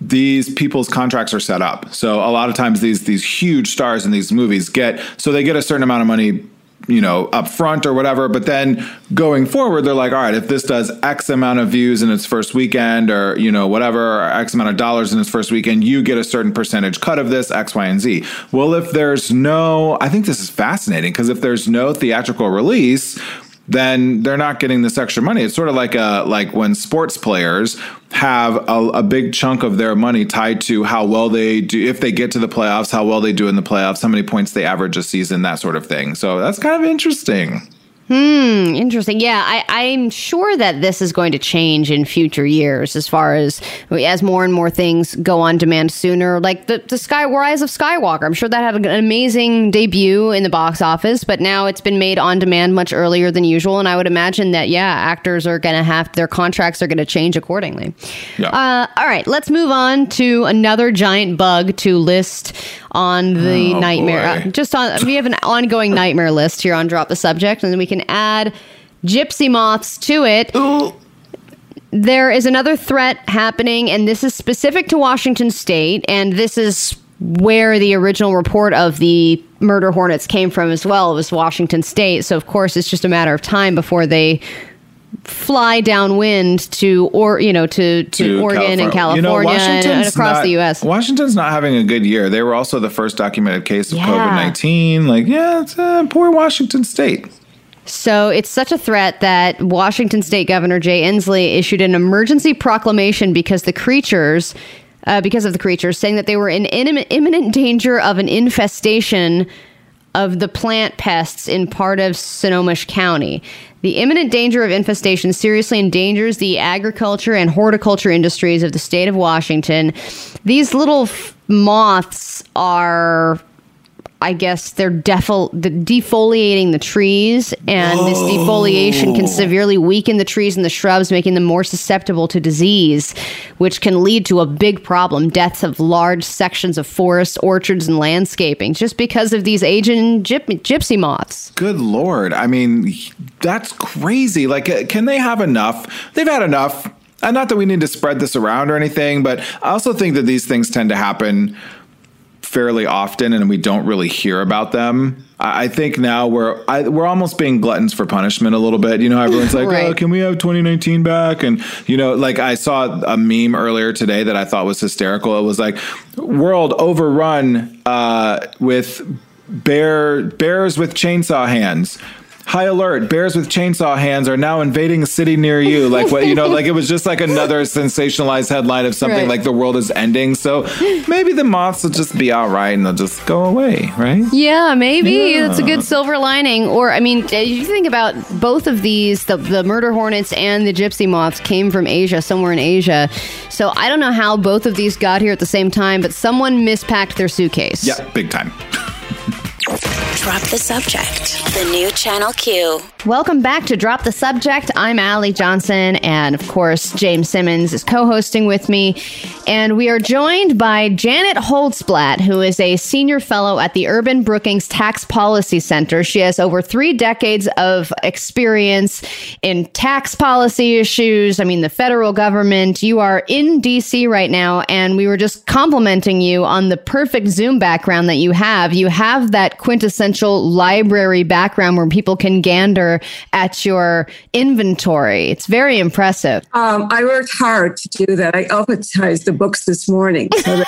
these people's contracts are set up. So a lot of times these these huge stars in these movies get so they get a certain amount of money, you know, up front or whatever, but then going forward they're like, all right, if this does X amount of views in its first weekend or, you know, whatever, or X amount of dollars in its first weekend, you get a certain percentage cut of this X, Y, and Z. Well, if there's no I think this is fascinating because if there's no theatrical release, then they're not getting this extra money. It's sort of like a like when sports players have a, a big chunk of their money tied to how well they do if they get to the playoffs, how well they do in the playoffs, how many points they average a season, that sort of thing. So that's kind of interesting. Interesting. Yeah, I, I'm sure that this is going to change in future years as far as as more and more things go on demand sooner. Like the, the Sky Rise of Skywalker. I'm sure that had an amazing debut in the box office, but now it's been made on demand much earlier than usual. And I would imagine that, yeah, actors are going to have their contracts are going to change accordingly. Yeah. Uh, all right, let's move on to another giant bug to list on the Oh, nightmare. boy. Uh, just on, we have an ongoing nightmare list here on Drop the Subject, and then we can add gypsy moths to it. There is another threat happening, and this is specific to Washington State, and this is where the original report of the murder hornets came from as well. It was Washington State, so of course it's just a matter of time before they fly downwind to or you know to to, Oregon and California and, and across not- the U.S. Washington's not having a good year. They were also the first documented case of Yeah. COVID nineteen. Like, yeah, it's uh, poor Washington State. So it's such a threat that Washington State Governor Jay Inslee issued an emergency proclamation because the creatures, uh, because of the creatures, saying that they were in imminent, imminent danger of an infestation of the plant pests in part of Snohomish County. The imminent danger of infestation seriously endangers the agriculture and horticulture industries of the state of Washington. These little f- moths are I guess they're defol- the defoliating the trees, and this defoliation can severely weaken the trees and the shrubs, making them more susceptible to disease, which can lead to a big problem deaths of large sections of forests, orchards, and landscaping just because of these Asian gyp- gypsy moths. Good lord. I mean, that's crazy. Like, uh, can they have enough? They've had enough. And not that we need to spread this around or anything, but I also think that these things tend to happen fairly often and we don't really hear about them. I I think now we're I, we're almost being gluttons for punishment a little bit. You know, everyone's (laughs) like, Right. "Oh, can we have 2019 back?" And you know, like I saw a meme earlier today that I thought was hysterical. It was like, "World overrun uh, with bear bears with chainsaw hands." High alert! Bears with chainsaw hands are now invading a city near you. Like what you know, like it was just like another (laughs) sensationalized headline of something Right. like the world is ending. So maybe the moths will just be all right and they'll just go away, right? Yeah, maybe that's a good silver lining. Or, I mean, if you think about both of these, the, the murder hornets and the gypsy moths came from Asia, somewhere in Asia. So I don't know how both of these got here at the same time, but someone mispacked their suitcase. Yeah, big time. Drop the subject. The new Channel Q. Welcome back to Drop the Subject. I'm Allie Johnson, and of course, James Simmons is co hosting with me. And we are joined by Janet Holtzblatt, who is a senior fellow at the Urban Brookings Tax Policy Center. She has over three decades of experience in tax policy issues. I mean, the federal government. You are in DC right now, and we were just complimenting you on the perfect Zoom background that you have. You have that quintessential library background where people can gander at your inventory. It's very impressive. Um, I worked hard to do that. I alphabetized the books this morning, so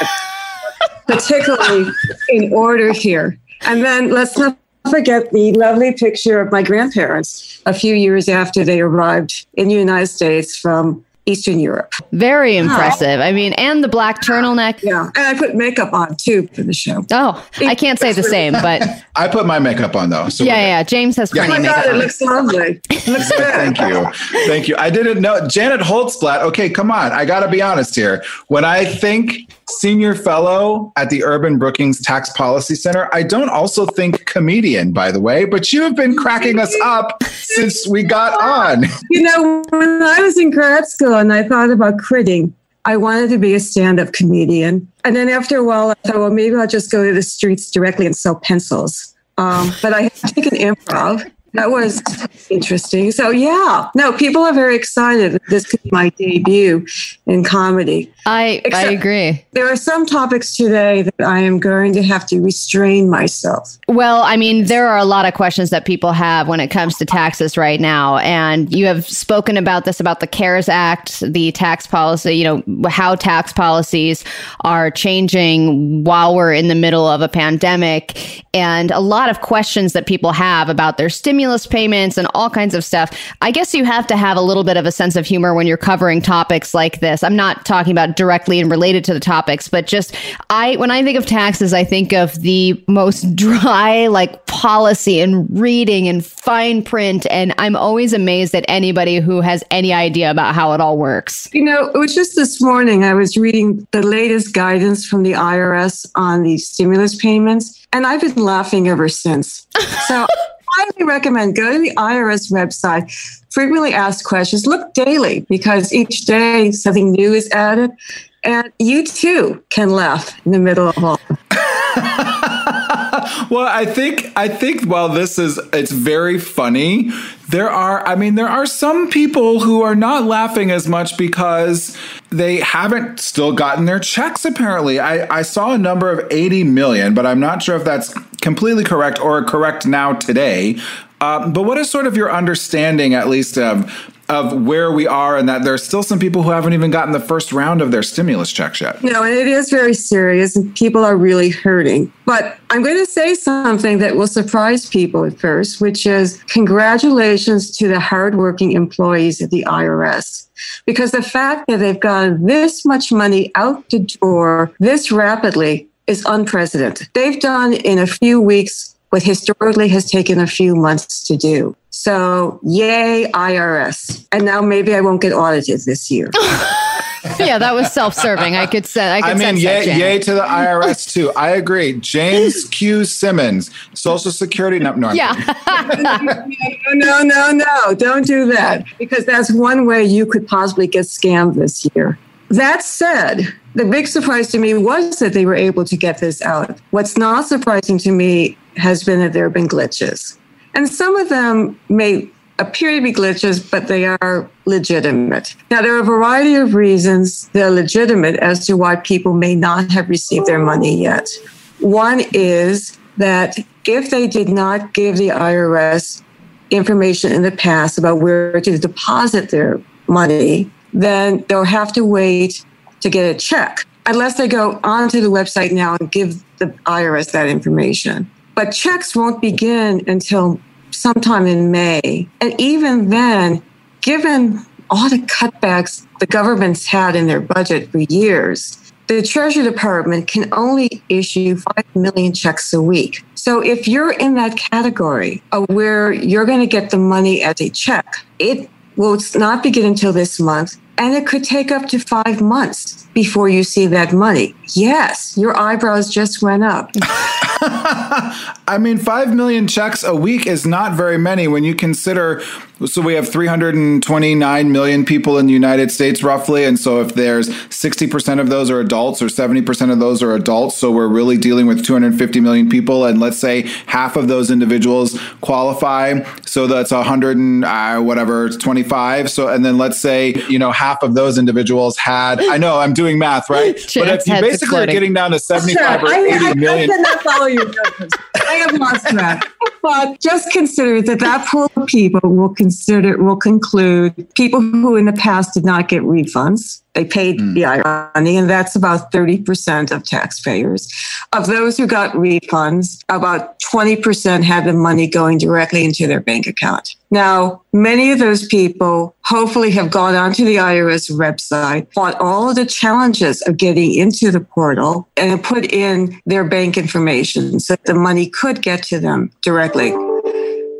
(laughs) particularly in order here. And then let's not forget the lovely picture of my grandparents a few years after they arrived in the United States from Eastern Europe. Very impressive. I mean, and the black turtleneck. Yeah, and I put makeup on too for the show. Oh, I can't say the same, but (laughs) I put my makeup on though. So yeah, we're good. yeah. James has Oh plenty my of God, makeup it on. looks lovely. It looks (laughs) good. Thank you. Thank you. I didn't know Janet Holtzblatt. Okay, come on. I got to be honest here. When I think senior fellow at the Urban Brookings Tax Policy Center, I don't also think comedian, by the way, but you have been cracking us up since we got on. You know, when I was in grad school and I thought about critting, I wanted to be a stand up comedian. And then after a while, I thought, well, maybe I'll just go to the streets directly and sell pencils. Um, but I had taken improv. That was interesting. So, yeah, no, people are very excited. that This could be my debut in comedy. I I agree. There are some topics today that I am going to have to restrain myself. Well, I mean, there are a lot of questions that people have when it comes to taxes right now. And you have spoken about this about the CARES Act, the tax policy, you know, how tax policies are changing while we're in the middle of a pandemic, and a lot of questions that people have about their stimulus payments and all kinds of stuff. I guess you have to have a little bit of a sense of humor when you're covering topics like this. I'm not talking about directly and related to the topics, but just I when I think of taxes, I think of the most (laughs) dry like policy and reading and fine print and I'm always amazed at anybody who has any idea about how it all works. You know, it was just this morning I was reading the latest guidance from the IRS on the stimulus payments, and I've been laughing ever since. So (laughs) highly recommend go to the IRS website, frequently asked questions, look daily because each day something new is added. And you too can laugh in the middle of all. Well, I think I think while this is it's very funny, there are I mean there are some people who are not laughing as much because they haven't still gotten their checks apparently. I I saw a number of 80 million, but I'm not sure if that's completely correct or correct now today. Um, but what is sort of your understanding, at least, of of where we are and that there's still some people who haven't even gotten the first round of their stimulus checks yet. Know, and it is very serious and people are really hurting. But I'm going to say something that will surprise people at first, which is congratulations to the hardworking employees at the IRS. Because the fact that they've gotten this much money out the door this rapidly is unprecedented. They've done in a few weeks what historically has taken a few months to do. So, yay, IRS. And now maybe I won't get audited this year. (laughs) yeah, that was self-serving. I could say. I, could I mean, yay, yay to the IRS too. I agree. James Q. Simmons, Social Security. No, (laughs) no, yeah. no, no, no, don't do that because that's one way you could possibly get scammed this year. That said, the big surprise to me was that they were able to get this out. What's not surprising to me has been that there have been glitches. And some of them may appear to be glitches, but they are legitimate. Now, there are a variety of reasons they're legitimate as to why people may not have received their money yet. One is that if they did not give the IRS information in the past about where to deposit their money, then they'll have to wait to get a check unless they go onto the website now and give the IRS that information. But checks won't begin until sometime in May. And even then, given all the cutbacks the government's had in their budget for years, the Treasury Department can only issue 5 million checks a week. So if you're in that category of where you're going to get the money as a check, it will not begin until this month. And it could take up to five months before you see that money. Yes, your eyebrows just went up. (laughs) (laughs) I mean, 5 million checks a week is not very many when you consider. So we have 329 million people in the United States, roughly. And so if there's 60% of those are adults or 70% of those are adults, so we're really dealing with 250 million people. And let's say half of those individuals qualify. So that's 100 and uh, whatever, 25. So, and then let's say, you know, half of those individuals had, I know I'm doing math, right? (laughs) but if you basically are getting down to 75 or 80 I, million. I cannot follow I have lost track. But just consider that that pool of people will consider will conclude people who in the past did not get refunds. They paid mm. the money, and that's about 30% of taxpayers. Of those who got refunds, about 20% had the money going directly into their bank account. Now, many of those people hopefully have gone onto the IRS website, fought all of the challenges of getting into the portal, and put in their bank information so that the money could get to them directly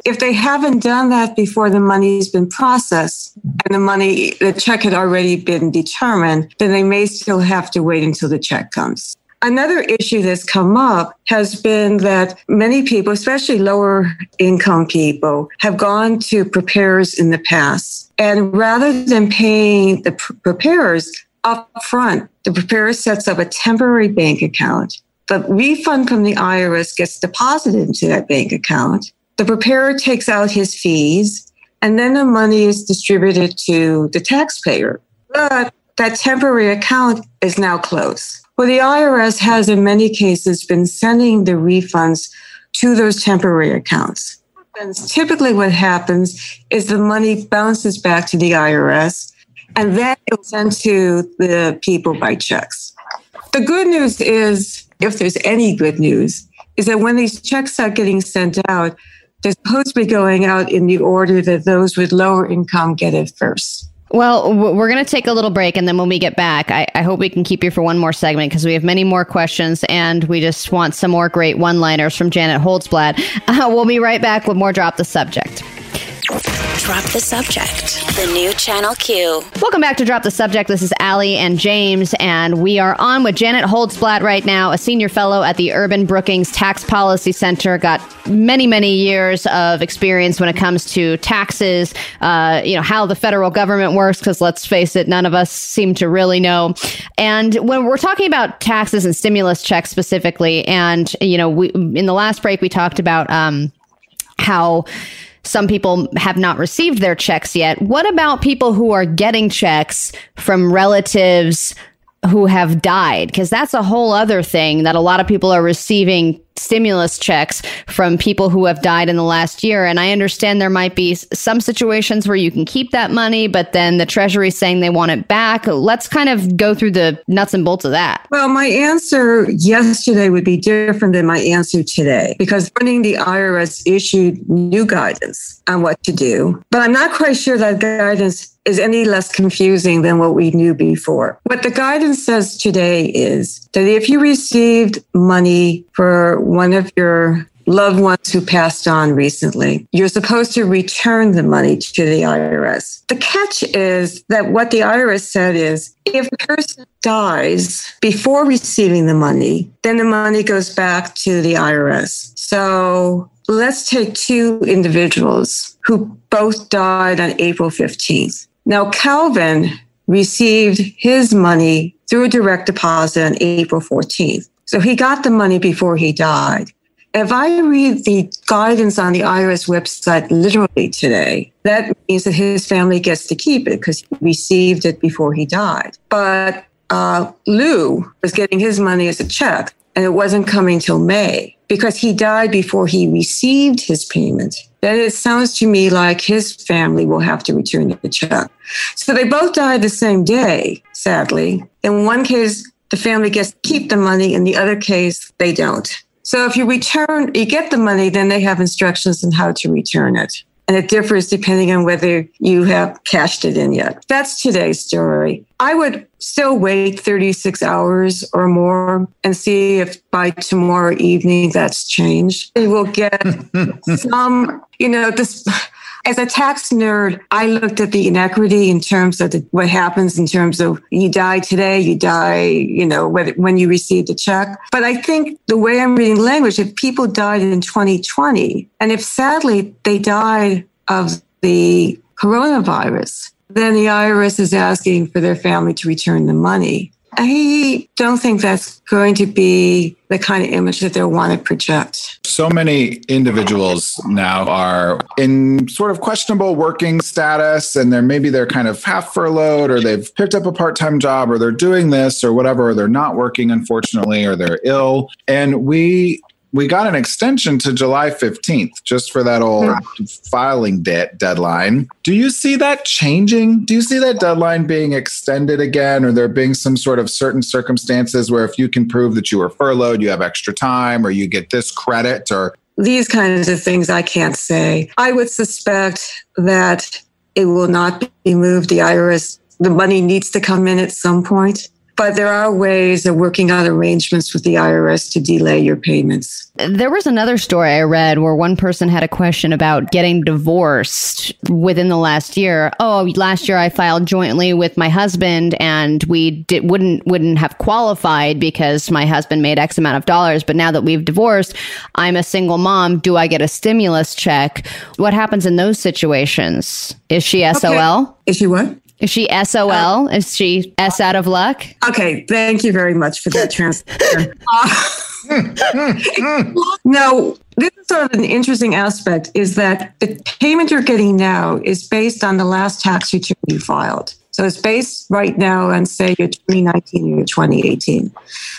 if they haven't done that before the money's been processed and the money, the check had already been determined, then they may still have to wait until the check comes. Another issue that's come up has been that many people, especially lower income people, have gone to preparers in the past. And rather than paying the preparers up front, the preparer sets up a temporary bank account. The refund from the IRS gets deposited into that bank account. The preparer takes out his fees, and then the money is distributed to the taxpayer. But that temporary account is now closed. Well, the IRS has in many cases been sending the refunds to those temporary accounts. Typically, what happens is the money bounces back to the IRS and then it's sent to the people by checks. The good news is, if there's any good news, is that when these checks start getting sent out, they're supposed to be going out in the order that those with lower income get it first. Well, we're going to take a little break, and then when we get back, I, I hope we can keep you for one more segment because we have many more questions, and we just want some more great one-liners from Janet Holtzblatt. Uh, (laughs) we'll be right back with more Drop the Subject. Drop the Subject, the new Channel Q. Welcome back to Drop the Subject. This is Allie and James, and we are on with Janet Holtzblatt right now, a senior fellow at the Urban Brookings Tax Policy Center. Got many, many years of experience when it comes to taxes, uh, you know, how the federal government works, because let's face it, none of us seem to really know. And when we're talking about taxes and stimulus checks specifically, and, you know, we, in the last break, we talked about um, how some people have not received their checks yet. What about people who are getting checks from relatives who have died? Because that's a whole other thing that a lot of people are receiving stimulus checks from people who have died in the last year. And I understand there might be some situations where you can keep that money, but then the Treasury saying they want it back. Let's kind of go through the nuts and bolts of that. Well, my answer yesterday would be different than my answer today because running the IRS issued new guidance on what to do. But I'm not quite sure that guidance is any less confusing than what we knew before. What the guidance says today is that if you received money for one of your loved ones who passed on recently, you're supposed to return the money to the IRS. The catch is that what the IRS said is if a person dies before receiving the money, then the money goes back to the IRS. So let's take two individuals who both died on April 15th. Now, Calvin received his money through direct deposit on April 14th. So he got the money before he died. If I read the guidance on the IRS website literally today, that means that his family gets to keep it because he received it before he died. But uh, Lou was getting his money as a check, and it wasn't coming till May because he died before he received his payment. Then it sounds to me like his family will have to return the check. So they both died the same day, sadly. In one case, the family gets to keep the money. In the other case, they don't. So if you return, you get the money, then they have instructions on how to return it. And it differs depending on whether you have cashed it in yet. That's today's story. I would still wait 36 hours or more and see if by tomorrow evening that's changed. You will get (laughs) some, you know, this as a tax nerd, I looked at the inequity in terms of the, what happens in terms of you die today, you die, you know, whether, when you receive the check. But I think the way I'm reading language, if people died in 2020, and if sadly they died of the coronavirus, then the IRS is asking for their family to return the money. I don't think that's going to be the kind of image that they'll want to project. So many individuals now are in sort of questionable working status, and they're maybe they're kind of half furloughed, or they've picked up a part time job, or they're doing this, or whatever, or they're not working, unfortunately, or they're ill. And we we got an extension to July 15th just for that old hmm. filing de- deadline. Do you see that changing? Do you see that deadline being extended again, or there being some sort of certain circumstances where if you can prove that you were furloughed, you have extra time, or you get this credit, or these kinds of things I can't say. I would suspect that it will not be moved. The IRS, the money needs to come in at some point. But there are ways of working out arrangements with the IRS to delay your payments. There was another story I read where one person had a question about getting divorced within the last year. Oh, last year I filed jointly with my husband and we did, wouldn't wouldn't have qualified because my husband made X amount of dollars, but now that we've divorced, I'm a single mom. Do I get a stimulus check? What happens in those situations? Is she SOL? Okay. Is she what? Is she SOL? Is she S out of luck? Okay, thank you very much for that translation. (laughs) uh, no, this is sort of an interesting aspect is that the payment you're getting now is based on the last tax return you filed. So it's based right now on say your 2019 or your 2018.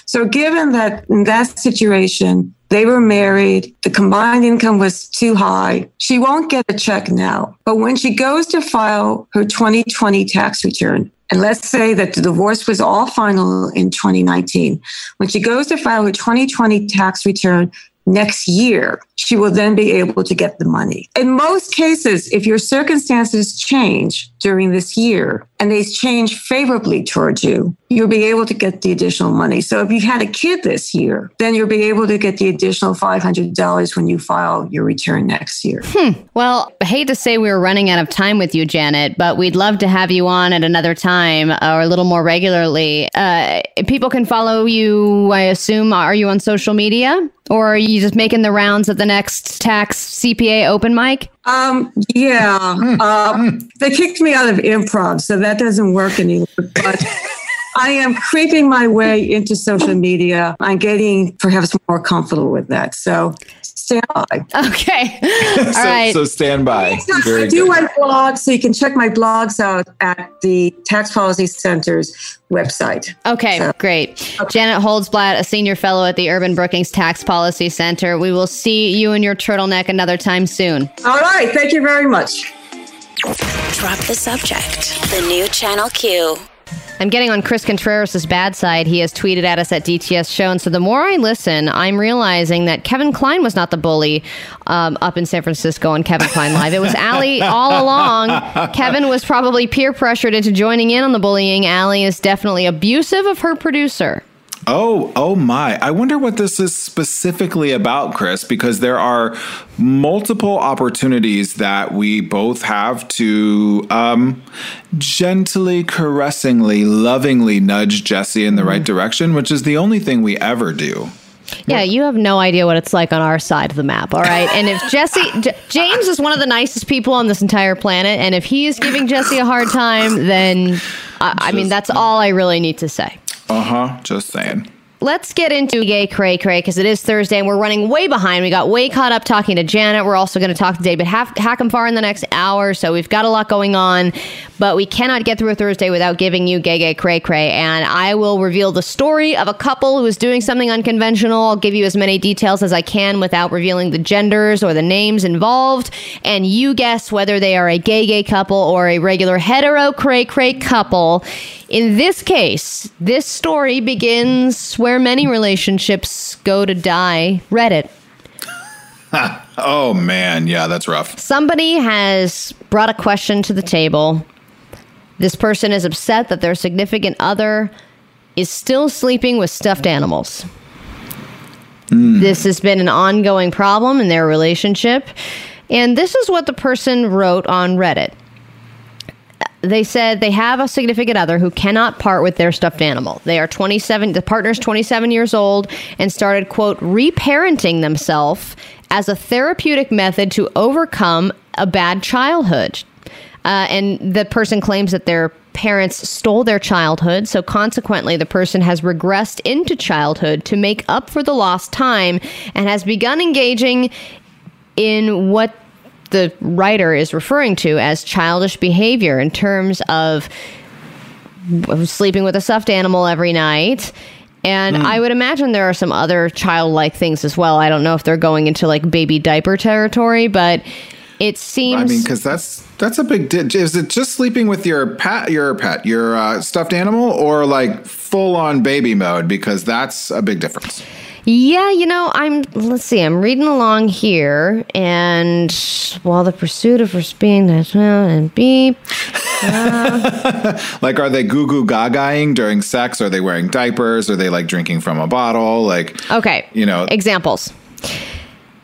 So given that in that situation, they were married, the combined income was too high, she won't get a check now. But when she goes to file her 2020 tax return, and let's say that the divorce was all final in 2019, when she goes to file her 2020 tax return, next year, she will then be able to get the money. In most cases, if your circumstances change during this year and they change favorably towards you, you'll be able to get the additional money. So if you had a kid this year, then you'll be able to get the additional $500 when you file your return next year. Hmm. Well, I hate to say we are running out of time with you, Janet, but we'd love to have you on at another time or a little more regularly. Uh, people can follow you, I assume. Are you on social media? Or are you just making the rounds at the next tax CPA open mic? Um, yeah. Um, they kicked me out of improv, so that doesn't work anymore. But (laughs) I am creeping my way into social media. I'm getting perhaps more comfortable with that. So stand by. Okay. (laughs) All so, right. so stand by. Very I do good. write blogs, so you can check my blogs out at the Tax Policy Center's website. Okay, So- great. Janet Holtzblatt, a senior fellow at the Urban Brookings Tax Policy Center. We will see you in your turtleneck another time soon. All right. Thank you very much. Drop the subject. The new Channel Q. I'm getting on Chris Contreras' bad side. He has tweeted at us at DTS Show. And so the more I listen, I'm realizing that Kevin Klein was not the bully um, up in San Francisco on Kevin Klein Live. It was Allie all along. Kevin was probably peer pressured into joining in on the bullying. Allie is definitely abusive of her producer. Oh, oh my. I wonder what this is specifically about, Chris, because there are multiple opportunities that we both have to um, gently, caressingly, lovingly nudge Jesse in the right direction, which is the only thing we ever do. Yeah, you have no idea what it's like on our side of the map, all right? And if (laughs) Jesse, J- James is one of the nicest people on this entire planet, and if he is giving Jesse a hard time, then I, I mean, that's all I really need to say. Uh huh. Just saying. Let's get into Gay Cray Cray because it is Thursday and we're running way behind. We got way caught up talking to Janet. We're also going to talk to David Hack- Hackenfar in the next hour. So we've got a lot going on, but we cannot get through a Thursday without giving you Gay Gay Cray Cray. And I will reveal the story of a couple who is doing something unconventional. I'll give you as many details as I can without revealing the genders or the names involved. And you guess whether they are a gay gay couple or a regular hetero cray cray couple. In this case, this story begins where many relationships go to die Reddit. (laughs) Oh man, yeah, that's rough. Somebody has brought a question to the table. This person is upset that their significant other is still sleeping with stuffed animals. Hmm. This has been an ongoing problem in their relationship. And this is what the person wrote on Reddit. They said they have a significant other who cannot part with their stuffed animal. They are 27, the partner's 27 years old and started, quote, reparenting themselves as a therapeutic method to overcome a bad childhood. Uh, and the person claims that their parents stole their childhood, so consequently, the person has regressed into childhood to make up for the lost time and has begun engaging in what the writer is referring to as childish behavior in terms of sleeping with a stuffed animal every night. And I would imagine there are some other childlike things as well. I don't know if they're going into like baby diaper territory, but it seems. I mean, because that's that's a big. Di- is it just sleeping with your pet, your pet, your uh, stuffed animal, or like full on baby mode? Because that's a big difference. Yeah, you know, I'm. Let's see. I'm reading along here, and while the pursuit of first being that and beep. (laughs) Like, are they goo goo gagaing during sex? Are they wearing diapers? Are they like drinking from a bottle? Like, Okay. you know, examples.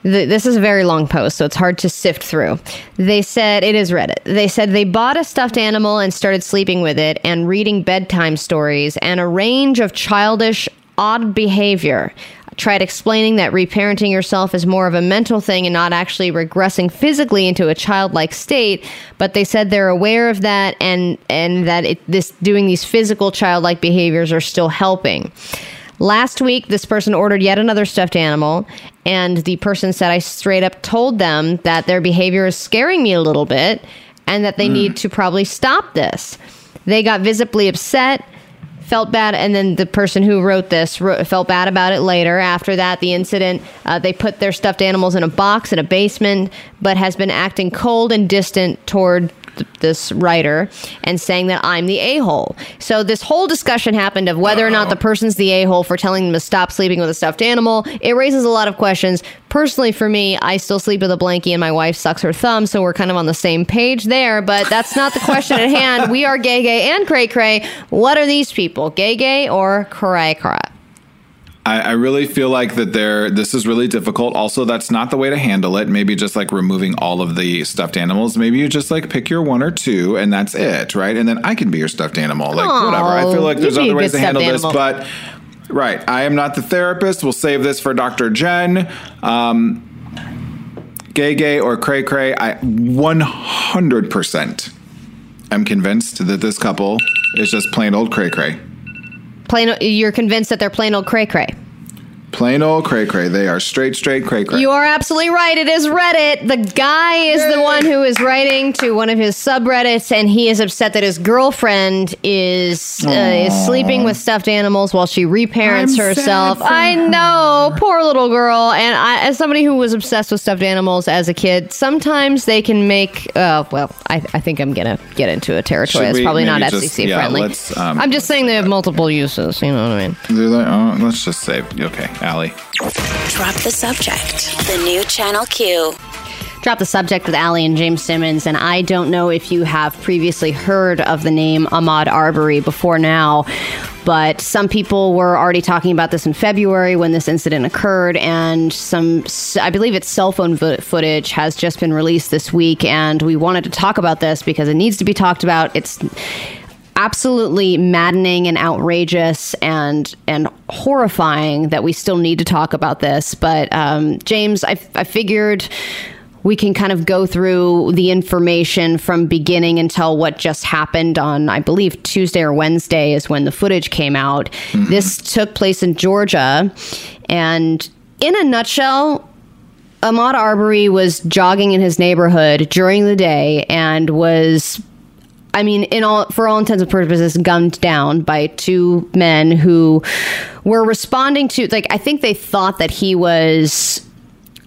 Th- This is a very long post, so it's hard to sift through. They said, it is Reddit. They said they bought a stuffed animal and started sleeping with it and reading bedtime stories and a range of childish, odd behavior. Tried explaining that reparenting yourself is more of a mental thing and not actually regressing physically into a childlike state. But they said they're aware of that and and that it, this doing these physical childlike behaviors are still helping. Last week, this person ordered yet another stuffed animal, and the person said, I straight up told them that their behavior is scaring me a little bit and that they hmm. need to probably stop this. They got visibly upset, felt bad, and then the person who wrote this wrote, felt bad about it later. After that, the incident, uh, they put their stuffed animals in a box in a basement, but has been acting cold and distant toward th- this writer and saying that I'm the a hole. So this whole discussion happened of whether or not the person's the a hole for telling them to stop sleeping with a stuffed animal. It raises a lot of questions. Personally, for me, I still sleep with a blankie and my wife sucks her thumb, so we're kind of on the same page there. But that's not the question at hand. We are gay, gay, and cray, cray. What are these people, gay, gay, or cray, cray? I, I really feel like that there. This is really difficult. Also, that's not the way to handle it. Maybe just like removing all of the stuffed animals. Maybe you just like pick your one or two, and that's it, right? And then I can be your stuffed animal. Like Aw, whatever. I feel like there's other ways to handle stuffed this, but. Right. I am not the therapist. We'll save this for Dr. Jen. Um, gay, gay, or cray, cray. I 100% am convinced that this couple is just plain old cray, cray. Plain, you're convinced that they're plain old cray, cray. Plain old cray cray. They are straight, straight cray cray. You are absolutely right. It is Reddit. The guy is the one who is writing to one of his subreddits, and he is upset that his girlfriend is uh, is sleeping with stuffed animals while she reparents I'm sad herself. for I know, poor little girl. And I, as somebody who was obsessed with stuffed animals as a kid, sometimes they can make. Uh, well, I, I think I'm gonna get into a territory Should that's probably not maybe FCC yeah, friendly. um, I'm just saying they have multiple uses. You know what I mean? They're like, oh, let's just say, okay, Allie. Drop the subject. The new Channel Q. Drop the subject with Allie and James Simmons, and I don't know if you have previously heard of the name Ahmaud Arbery before now, but some people were already talking about this in February when this incident occurred, and some, I believe it's cell phone vo- footage has just been released this week, and we wanted to talk about this because it needs to be talked about. It's absolutely maddening and outrageous and and horrifying that we still need to talk about this. But um, James, I, I figured we can kind of go through the information from beginning until what just happened on, I believe, Tuesday or Wednesday is when the footage came out. This took place in Georgia, and in a nutshell. Ahmaud Arbery was jogging in his neighborhood during the day and was I mean, in all for all intents and purposes, gunned down by two men who were responding to like I think they thought that he was.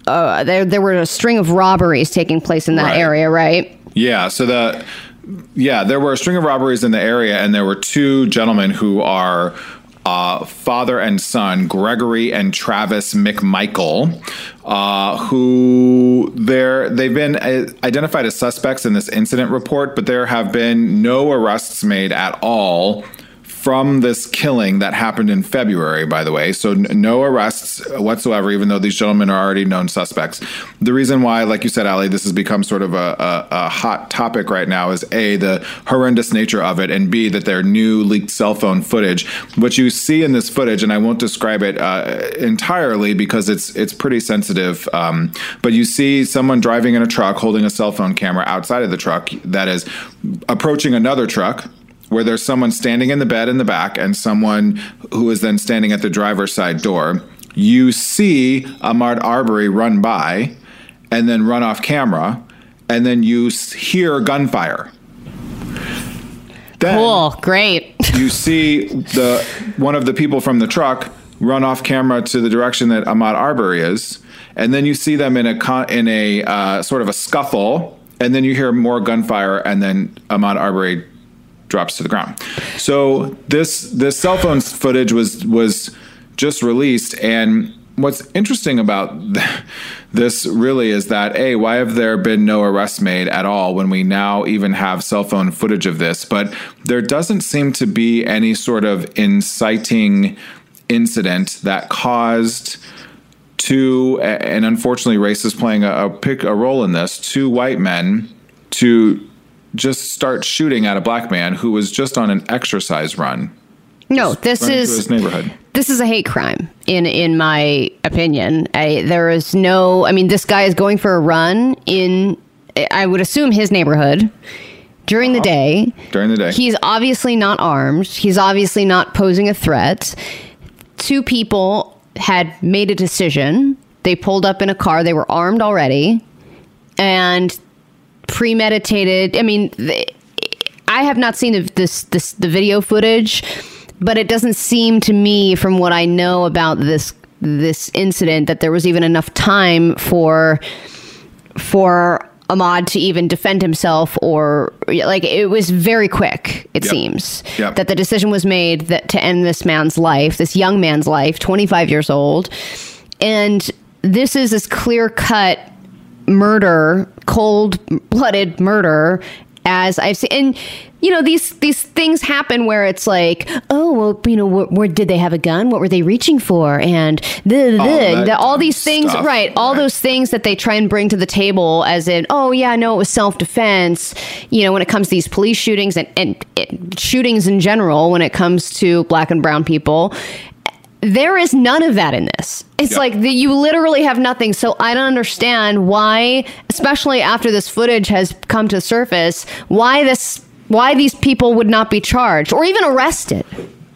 Uh, there, there were a string of robberies taking place in that Right. area, right? Yeah. So the yeah, there were a string of robberies in the area, and there were two gentlemen who are uh, father and son, Gregory and Travis McMichael, uh, who they're they've been uh, identified as suspects in this incident report, but there have been no arrests made at all from this killing that happened in February, by the way. So, n- no arrests whatsoever, even though these gentlemen are already known suspects. The reason why, like you said, Allie, this has become sort of a, a, a hot topic right now is A, the horrendous nature of it, and B, that their new leaked cell phone footage. What you see in this footage, and I won't describe it uh, entirely because it's it's pretty sensitive, um, but you see someone driving in a truck holding a cell phone camera outside of the truck that is approaching another truck where there's someone standing in the bed in the back and someone who is then standing at the driver's side door. You see Ahmaud Arbery run by and then run off camera, and then you hear gunfire. Then Cool, great. you (laughs) see the one of the people from the truck run off camera to the direction that Ahmaud Arbery is, and then you see them in a con- in a uh, sort of a scuffle, and then you hear more gunfire, and then Ahmaud Arbery drops to the ground. So this this cell phone footage was was just released, and what's interesting about th- (laughs) this really is that a why have there been no arrests made at all when we now even have cell phone footage of this? But there doesn't seem to be any sort of inciting incident that caused two and unfortunately race is playing a, a pick a role in this two white men to just start shooting at a black man who was just on an exercise run No, this is his neighborhood this is a hate crime in in my opinion. I, there is no. I mean, this guy is going for a run in. I would assume his neighborhood during the uh-huh. day. during the day He's obviously not armed. He's obviously not posing a threat. Two people had made a decision. They pulled up in a car. They were armed already and premeditated. I mean, th- I have not seen the, this this the video footage, but it doesn't seem to me, from what I know about this this incident, that there was even enough time for for Ahmaud to even defend himself or like it was very quick it Yep. seems Yep. that the decision was made that to end this man's life this young man's life 25 years old and this is this clear cut murder cold blooded murder as I've seen and you know these these things happen where it's like oh well you know where, where did they have a gun what were they reaching for and the, the, that the, all these things stuff. right all Right. those things that they try and bring to the table as in oh yeah no it was self-defense you know when it comes to these police shootings and, and, and shootings in general when it comes to black and brown people there is none of that in this. It's Yeah. like the, you literally have nothing. So I don't understand why, especially after this footage has come to surface, why this, why these people would not be charged or even arrested.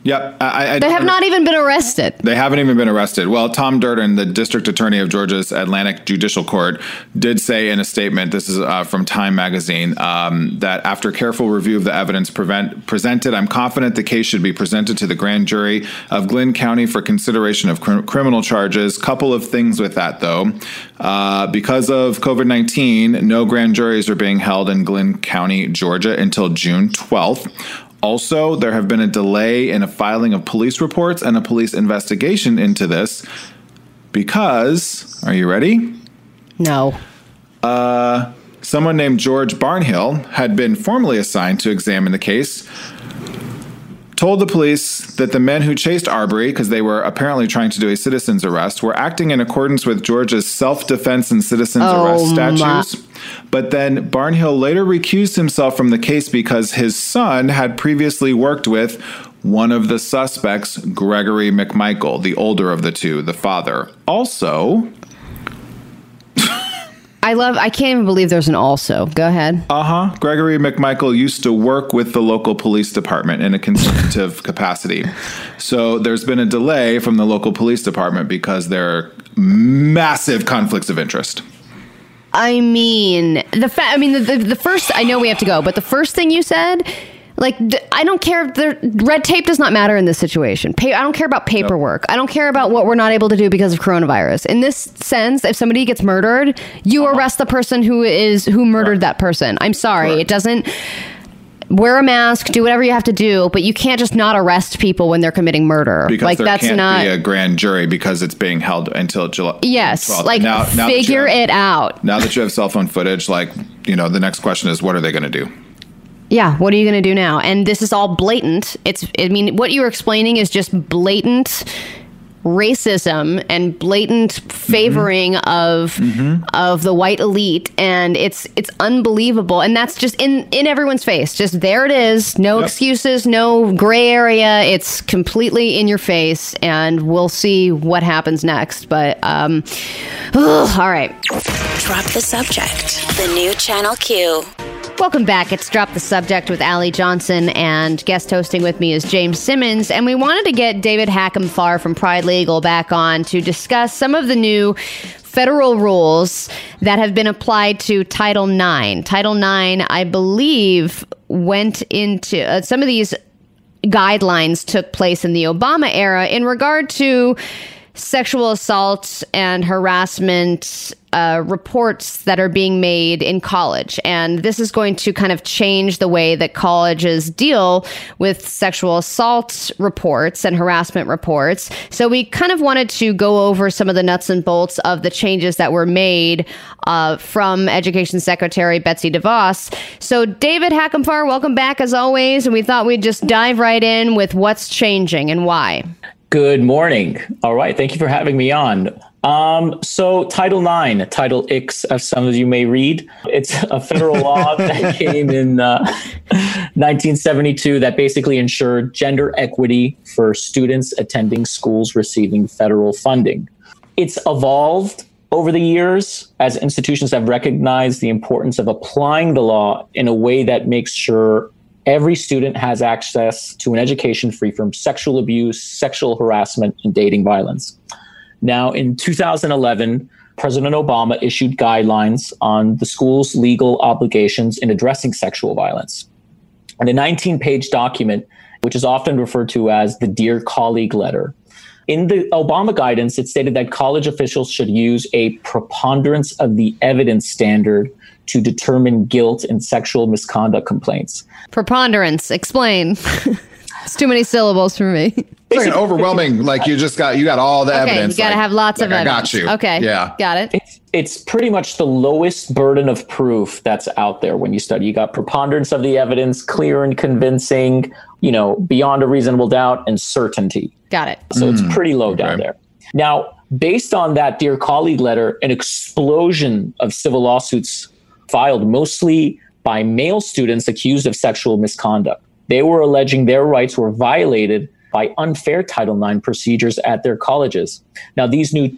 Yep. I, I, They have not even been arrested. They haven't even been arrested. Well, Tom Durden, the district attorney of Georgia's Atlantic Judicial Court, did say in a statement, this is uh, from Time magazine, um, that after careful review of the evidence prevent, presented, I'm confident the case should be presented to the grand jury of Glynn County for consideration of cr- criminal charges. Couple of things with that, though. Uh, because of COVID 19, no grand juries are being held in Glynn County, Georgia until June 12th. Also, there have been a delay in a filing of police reports and a police investigation into this because, are you ready? No. Uh, someone named George Barnhill had been formally assigned to examine the case. Told the police that the men who chased Arbery, because they were apparently trying to do a citizen's arrest, were acting in accordance with Georgia's self defense and citizen's Oh, arrest my- statutes. But then Barnhill later recused himself from the case because his son had previously worked with one of the suspects, Gregory McMichael, the older of the two, the father. Also, I love, I can't even believe there's an also. Go ahead. Uh huh. Gregory McMichael used to work with the local police department in a consultative (laughs) capacity. So there's been a delay from the local police department because there are massive conflicts of interest. I mean, the fa- I mean, the, the, the first, I know we have to go, but the first thing you said, like, I don't care. The red tape does not matter in this situation. Pa- I don't care about paperwork. I don't care about what we're not able to do because of coronavirus. In this sense, if somebody gets murdered, you uh-huh. arrest the person who is who murdered that person. I'm sorry, Correct. it doesn't. Wear a mask, do whatever you have to do, but you can't just not arrest people when they're committing murder. Because like there that's can't not. be a grand jury because it's being held until July. yes, 12th. like Now- now figure have- it out. Now that you have cell phone footage, like, you know, the next question is what are they going to do? Yeah, what are you going to do now? And this is all blatant. It's I mean, what you're explaining is just blatant racism and blatant favoring of of the white elite and it's it's unbelievable and that's just in in everyone's face just there it is no Yep. excuses no gray area it's completely in your face and we'll see what happens next but um ugh, (sighs) all right Drop the subject. The new Channel Q. Welcome back. It's Drop the Subject with Allie Johnson, and guest hosting with me is James Simmons. And we wanted to get David Hackenfar from Pride Legal back on to discuss some of the new federal rules that have been applied to Title IX. Title IX, I believe, went into uh, some of these guidelines took place in the Obama era in regard to sexual assault and harassment uh, reports that are being made in college. And this is going to kind of change the way that colleges deal with sexual assault reports and harassment reports. So we kind of wanted to go over some of the nuts and bolts of the changes that were made uh, from Education Secretary Betsy DeVos. So, David Hackenfar, welcome back as always. And we thought we'd just dive right in with what's changing and why. Good morning. All right. Thank you for having me on. Um, so, Title IX, Title X, as some of you may read, it's a federal law (laughs) that came in uh, 1972 that basically ensured gender equity for students attending schools receiving federal funding. It's evolved over the years as institutions have recognized the importance of applying the law in a way that makes sure every student has access to an education free from sexual abuse, sexual harassment, and dating violence. Now, in 2011, President Obama issued guidelines on the school's legal obligations in addressing sexual violence. And a 19 page document, which is often referred to as the Dear Colleague letter. In the Obama guidance, it stated that college officials should use a preponderance of the evidence standard to determine guilt in sexual misconduct complaints. Preponderance, explain. (laughs) it's too many syllables for me. It's an overwhelming, like you just got, you got all the Okay, evidence. you got to like- have lots of like, I evidence. got you. Okay. Yeah. Got it. It's, it's pretty much the lowest burden of proof that's out there when you study. You got preponderance of the evidence, clear and convincing, you know, beyond a reasonable doubt, and certainty. Got it. So it's mm, pretty low down there. Now, based on that Dear Colleague letter, an explosion of civil lawsuits filed mostly by male students accused of sexual misconduct. They were alleging their rights were violated by unfair Title IX procedures at their colleges. Now, these new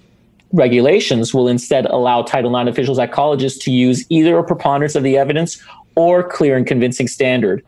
regulations will instead allow Title IX officials at colleges to use either a preponderance of the evidence or clear and convincing standard,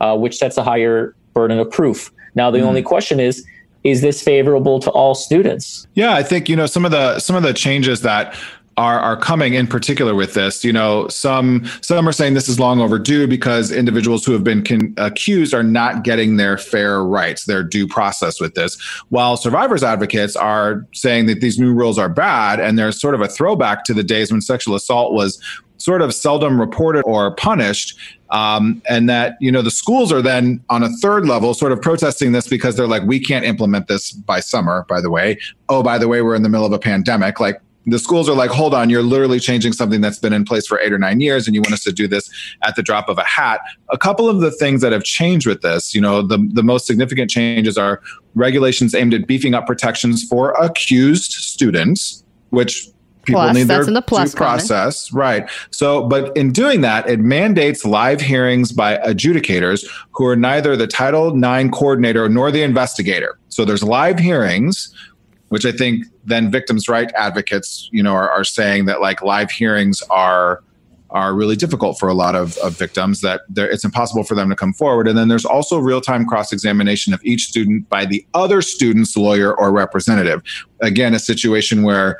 uh, which sets a higher burden of proof. Now, the only question is, is this favorable to all students? Yeah, I think you know some of the some of the changes that are are coming in particular with this. You know, some some are saying this is long overdue because individuals who have been con- accused are not getting their fair rights, their due process with this. While survivors advocates are saying that these new rules are bad and there's sort of a throwback to the days when sexual assault was sort of seldom reported or punished. Um, and that you know the schools are then on a third level sort of protesting this because they're like we can't implement this by summer by the way oh by the way we're in the middle of a pandemic like the schools are like, hold on, you're literally changing something that's been in place for eight or nine years, and you want us to do this at the drop of a hat. A couple of the things that have changed with this, you know, the, the most significant changes are regulations aimed at beefing up protections for accused students, which people Plus, need their in the due process. Right. So, but in doing that, it mandates live hearings by adjudicators who are neither the Title IX coordinator nor the investigator. So there's live hearings which I think then victims' right advocates, you know, are, are saying that like live hearings are are really difficult for a lot of, of victims that it's impossible for them to come forward. And then there's also real-time cross-examination of each student by the other student's lawyer or representative. Again a situation where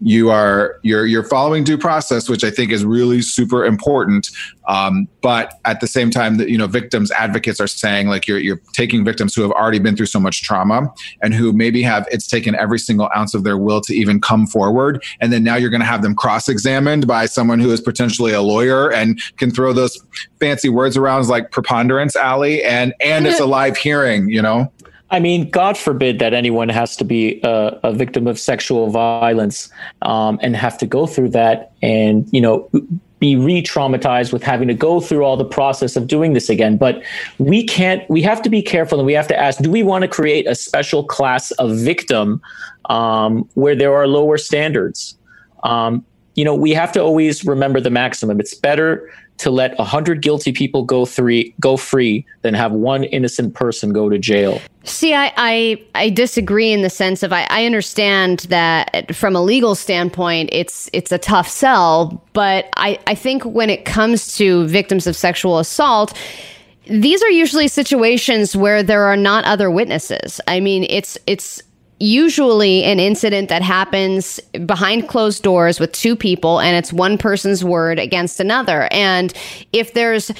you are you're you're following due process which i think is really super important. Um, but at the same time that you know victims advocates are saying like you're you're taking victims who have already been through so much trauma and who maybe have it's taken every single ounce of their will to even come forward. And then now you're going to have them cross-examined by someone who is potentially a lawyer and can throw those fancy words around like preponderance alley and and it's a live hearing you know I mean, God forbid that anyone has to be a, a victim of sexual violence um, and have to go through that and, you know, be re traumatized with having to go through all the process of doing this again. But we can't, we have to be careful and we have to ask do we want to create a special class of victim um, where there are lower standards? Um, you know, we have to always remember the maximum. It's better to let a hundred guilty people go three go free than have one innocent person go to jail. See, I, I I disagree in the sense of I, I understand that from a legal standpoint, it's it's a tough sell, but I, I think when it comes to victims of sexual assault, these are usually situations where there are not other witnesses. I mean, it's it's usually an incident that happens behind closed doors with two people and it's one person's word against another. And if there's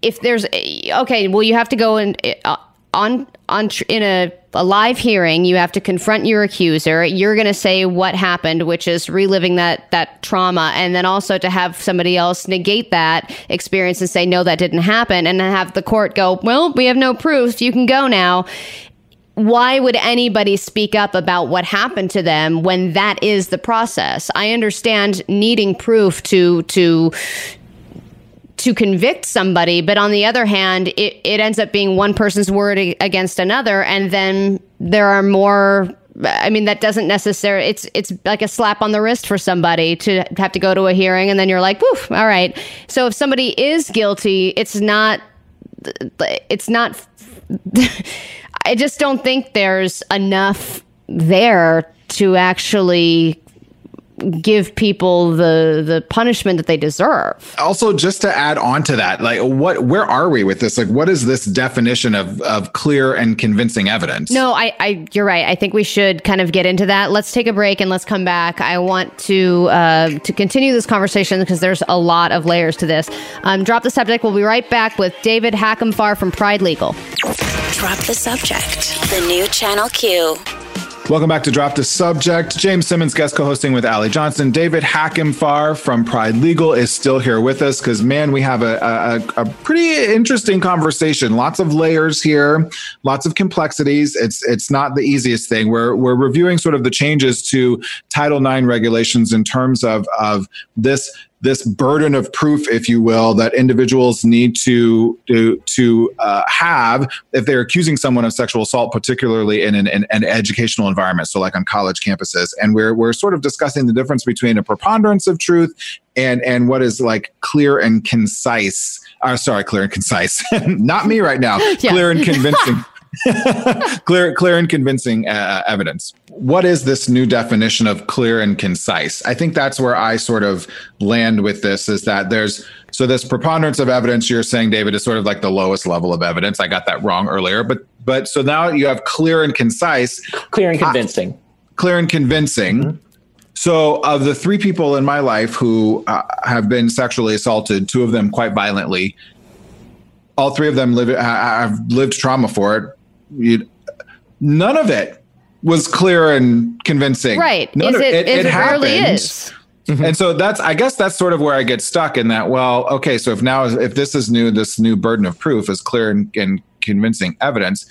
if there's okay, well you have to go and uh, on on in a, a live hearing you have to confront your accuser. You're going to say what happened which is reliving that that trauma. And then also to have somebody else negate that experience and say no that didn't happen. And have the court go well we have no proof. You can go now why would anybody speak up about what happened to them when that is the process? I understand needing proof to to to convict somebody but on the other hand it, it ends up being one person's word against another and then there are more I mean that doesn't necessarily it's it's like a slap on the wrist for somebody to have to go to a hearing and then you're like woof all right. So if somebody is guilty it's not it's not I just don't think there's enough there to actually give people the the punishment that they deserve. also just to add on to that like what where are we with this like what is this definition of of clear and convincing evidence No, I, I you're right. I think we should kind of get into that. Let's take a break and let's come back. I want to uh, to continue this conversation because there's a lot of layers to this. Um, drop the subject. We'll be right back with David Hackenfar from Pride Legal. Drop the subject. The new Channel Q. welcome back to drop the subject. James simmons guest co-hosting with allie johnson. David hackenfar from pride legal is still here with us because man we have a, a, a pretty interesting conversation. Lots of layers here lots of complexities. It's it's not the easiest thing. We're we're reviewing sort of the changes to title ix regulations in terms of of this this burden of proof, if you will, that individuals need to to, to uh, have if they're accusing someone of sexual assault, particularly in an, in an educational environment, so like on college campuses. And we're we're sort of discussing the difference between a preponderance of truth and and what is like clear and concise. Uh, sorry, clear and concise. (laughs) Not me right now. (laughs) Clear and convincing. (laughs) (laughs) clear clear and convincing uh, evidence what is this new definition of clear and concise i think that's where i sort of land with this is that there's so this preponderance of evidence you're saying david is sort of like the lowest level of evidence i got that wrong earlier but but so now you have clear and concise, clear and convincing, clear and convincing. Mm-hmm. So, of the three people in my life who uh, have been sexually assaulted, two of them quite violently, all three of them live I, have lived trauma for it. You, none of it was clear and convincing. Right? None is of, it, it, it, happened. Is. Mm-hmm. And so that's, I guess that's sort of where I get stuck in that. Well, okay, so if now, if this is new, this new burden of proof is clear and, and convincing evidence.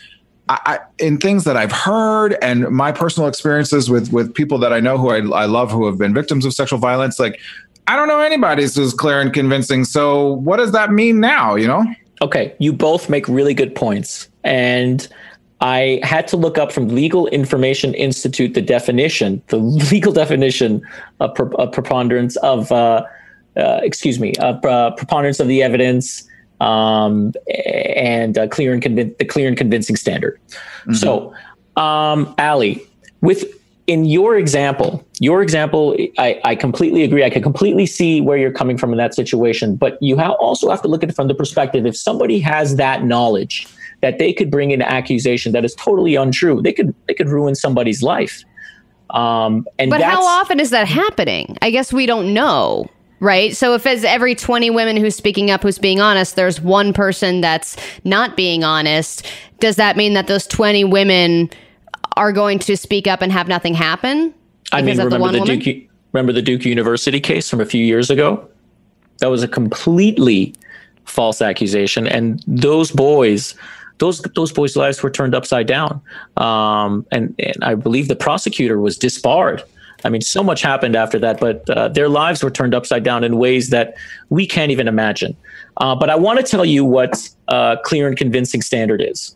I, I, in things that I've heard and my personal experiences with with people that I know who I, I love who have been victims of sexual violence, like I don't know anybody's who's clear and convincing. So what does that mean now? You know? Okay, you both make really good points, and I had to look up from Legal Information Institute the definition, the (laughs) legal definition of, pre- of preponderance of, uh, uh, excuse me, uh, preponderance of the evidence um, and uh, clear and convin- the clear and convincing standard. Mm-hmm. So, um, Allie, with in your example, your example, I, I completely agree. I can completely see where you're coming from in that situation, but you ha- also have to look at it from the perspective if somebody has that knowledge that they could bring an accusation that is totally untrue, they could they could ruin somebody's life. Um, and but how often is that happening? I guess we don't know right? So if as every 20 women who's speaking up who's being honest, there's one person that's not being honest, does that mean that those 20 women are going to speak up and have nothing happen? I mean, remember the, the Duke remember the Duke University case from a few years ago? That was a completely false accusation and those boys those those boys' lives were turned upside down. Um, and, and I believe the prosecutor was disbarred I mean, so much happened after that, but uh, their lives were turned upside down in ways that we can't even imagine. Uh, but I want to tell you what uh, clear and convincing standard is.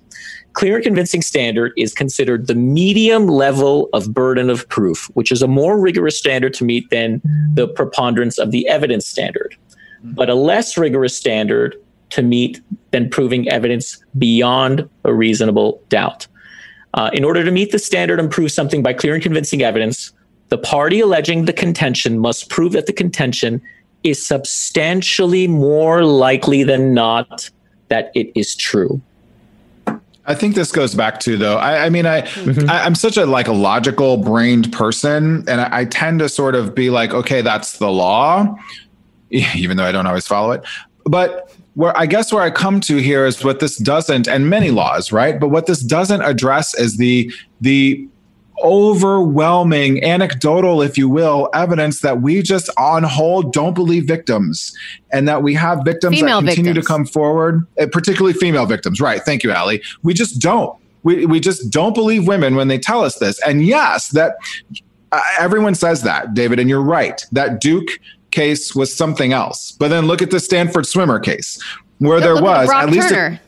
Clear and convincing standard is considered the medium level of burden of proof, which is a more rigorous standard to meet than the preponderance of the evidence standard, but a less rigorous standard to meet than proving evidence beyond a reasonable doubt. Uh, in order to meet the standard and prove something by clear and convincing evidence, the party alleging the contention must prove that the contention is substantially more likely than not that it is true. I think this goes back to though. I, I mean, I, mm-hmm. I am such a like a logical brained person, and I, I tend to sort of be like, okay, that's the law, (laughs) even though I don't always follow it. But where I guess where I come to here is what this doesn't, and many laws, right? But what this doesn't address is the the overwhelming anecdotal if you will evidence that we just on hold don't believe victims and that we have victims female that continue victims. to come forward eh, particularly female victims. Right. Thank you allie we just don't. We, we just don't believe women when they tell us this. And yes that uh, everyone says that david and you're right that duke case was something else but then look at the stanford swimmer case where there was at least a,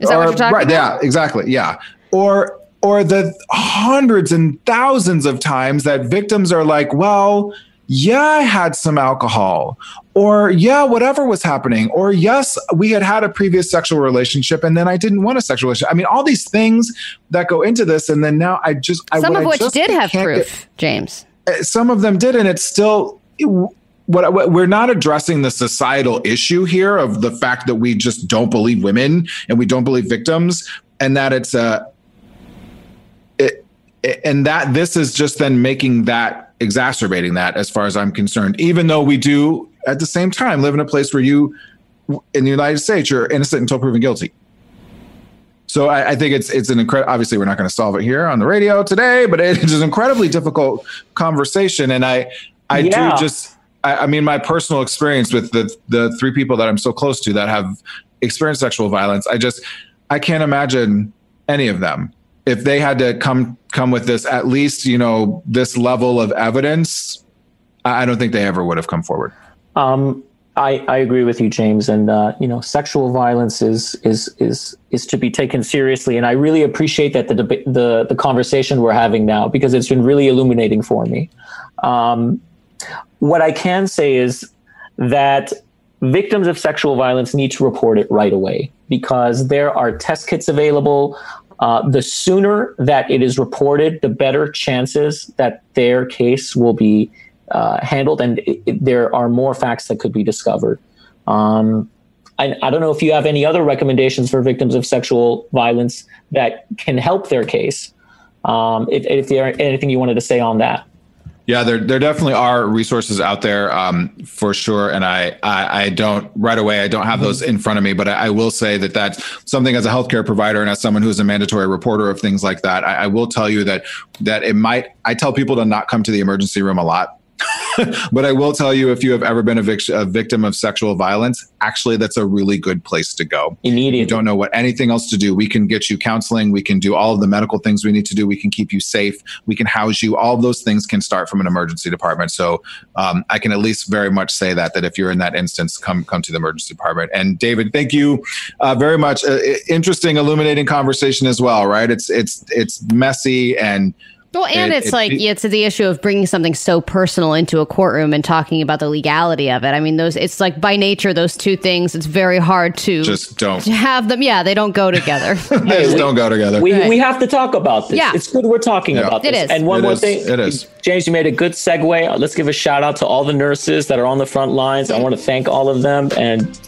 is that or, what you're talking right, about? Yeah, exactly. Yeah. Or or the hundreds and thousands of times that victims are like, well, yeah, I had some alcohol, or yeah, whatever was happening, or yes, we had had a previous sexual relationship and then I didn't want a sexual relationship. I mean, all these things that go into this, and then now I just some I, of which did have proof, get, James. Eh, some of them did, and it's still. What, we're not addressing the societal issue here of the fact that we just don't believe women and we don't believe victims and that it's a it, and that this is just then making that exacerbating that as far as i'm concerned even though we do at the same time live in a place where you in the united states you're innocent until proven guilty so I, I think it's it's an incredible. Obviously, we're not going to solve it here on the radio today, but it is an incredibly difficult conversation. And I I yeah. do just I, I mean my personal experience with the the three people that I'm so close to that have experienced sexual violence. I just I can't imagine any of them if they had to come come with this at least you know this level of evidence i don't think they ever would have come forward um, I, I agree with you, James, and uh, you know, sexual violence is is is is to be taken seriously, and I really appreciate that the the the conversation we're having now because it's been really illuminating for me. Um, what I can say is that victims of sexual violence need to report it right away because there are test kits available. Uh, the sooner that it is reported, the better chances that their case will be uh, handled, and it, it, there are more facts that could be discovered. Um, I, I don't know if you have any other recommendations for victims of sexual violence that can help their case. Um, if, if there anything you wanted to say on that. Yeah, there there definitely are resources out there um, for sure, and I, I, I don't right away I don't have those in front of me, but I, I, will say that that's something as a healthcare provider and as someone who's a mandatory reporter of things like that, I, I will tell you that that it might. I tell people to not come to the emergency room a lot (laughs) but I will tell you, if you have ever been a, vic- a, victim of sexual violence, actually, that's a really good place to go. Immediately. You don't know what anything else to do. We can get you counseling. We can do all of the medical things we need to do. We can keep you safe. We can house you. All of those things can start from an emergency department. So um, I can at least very much say that that if you're in that instance, come come to the emergency department. And David, thank you uh, very much. Uh, interesting, illuminating conversation as well. Right? It's it's it's messy and well, and it, it's it, like it, it's the issue of bringing something so personal into a courtroom and talking about the legality of it. I mean, those it's like by nature those two things. It's very hard to just don't have them. Yeah, they don't go together. (laughs) they just don't go together. We, right. we have to talk about this. Yeah, it's good we're talking yeah. about this. It is. And one it more is. thing, it is. James, you made a good segue. Let's give a shout out to all the nurses that are on the front lines. I want to thank all of them and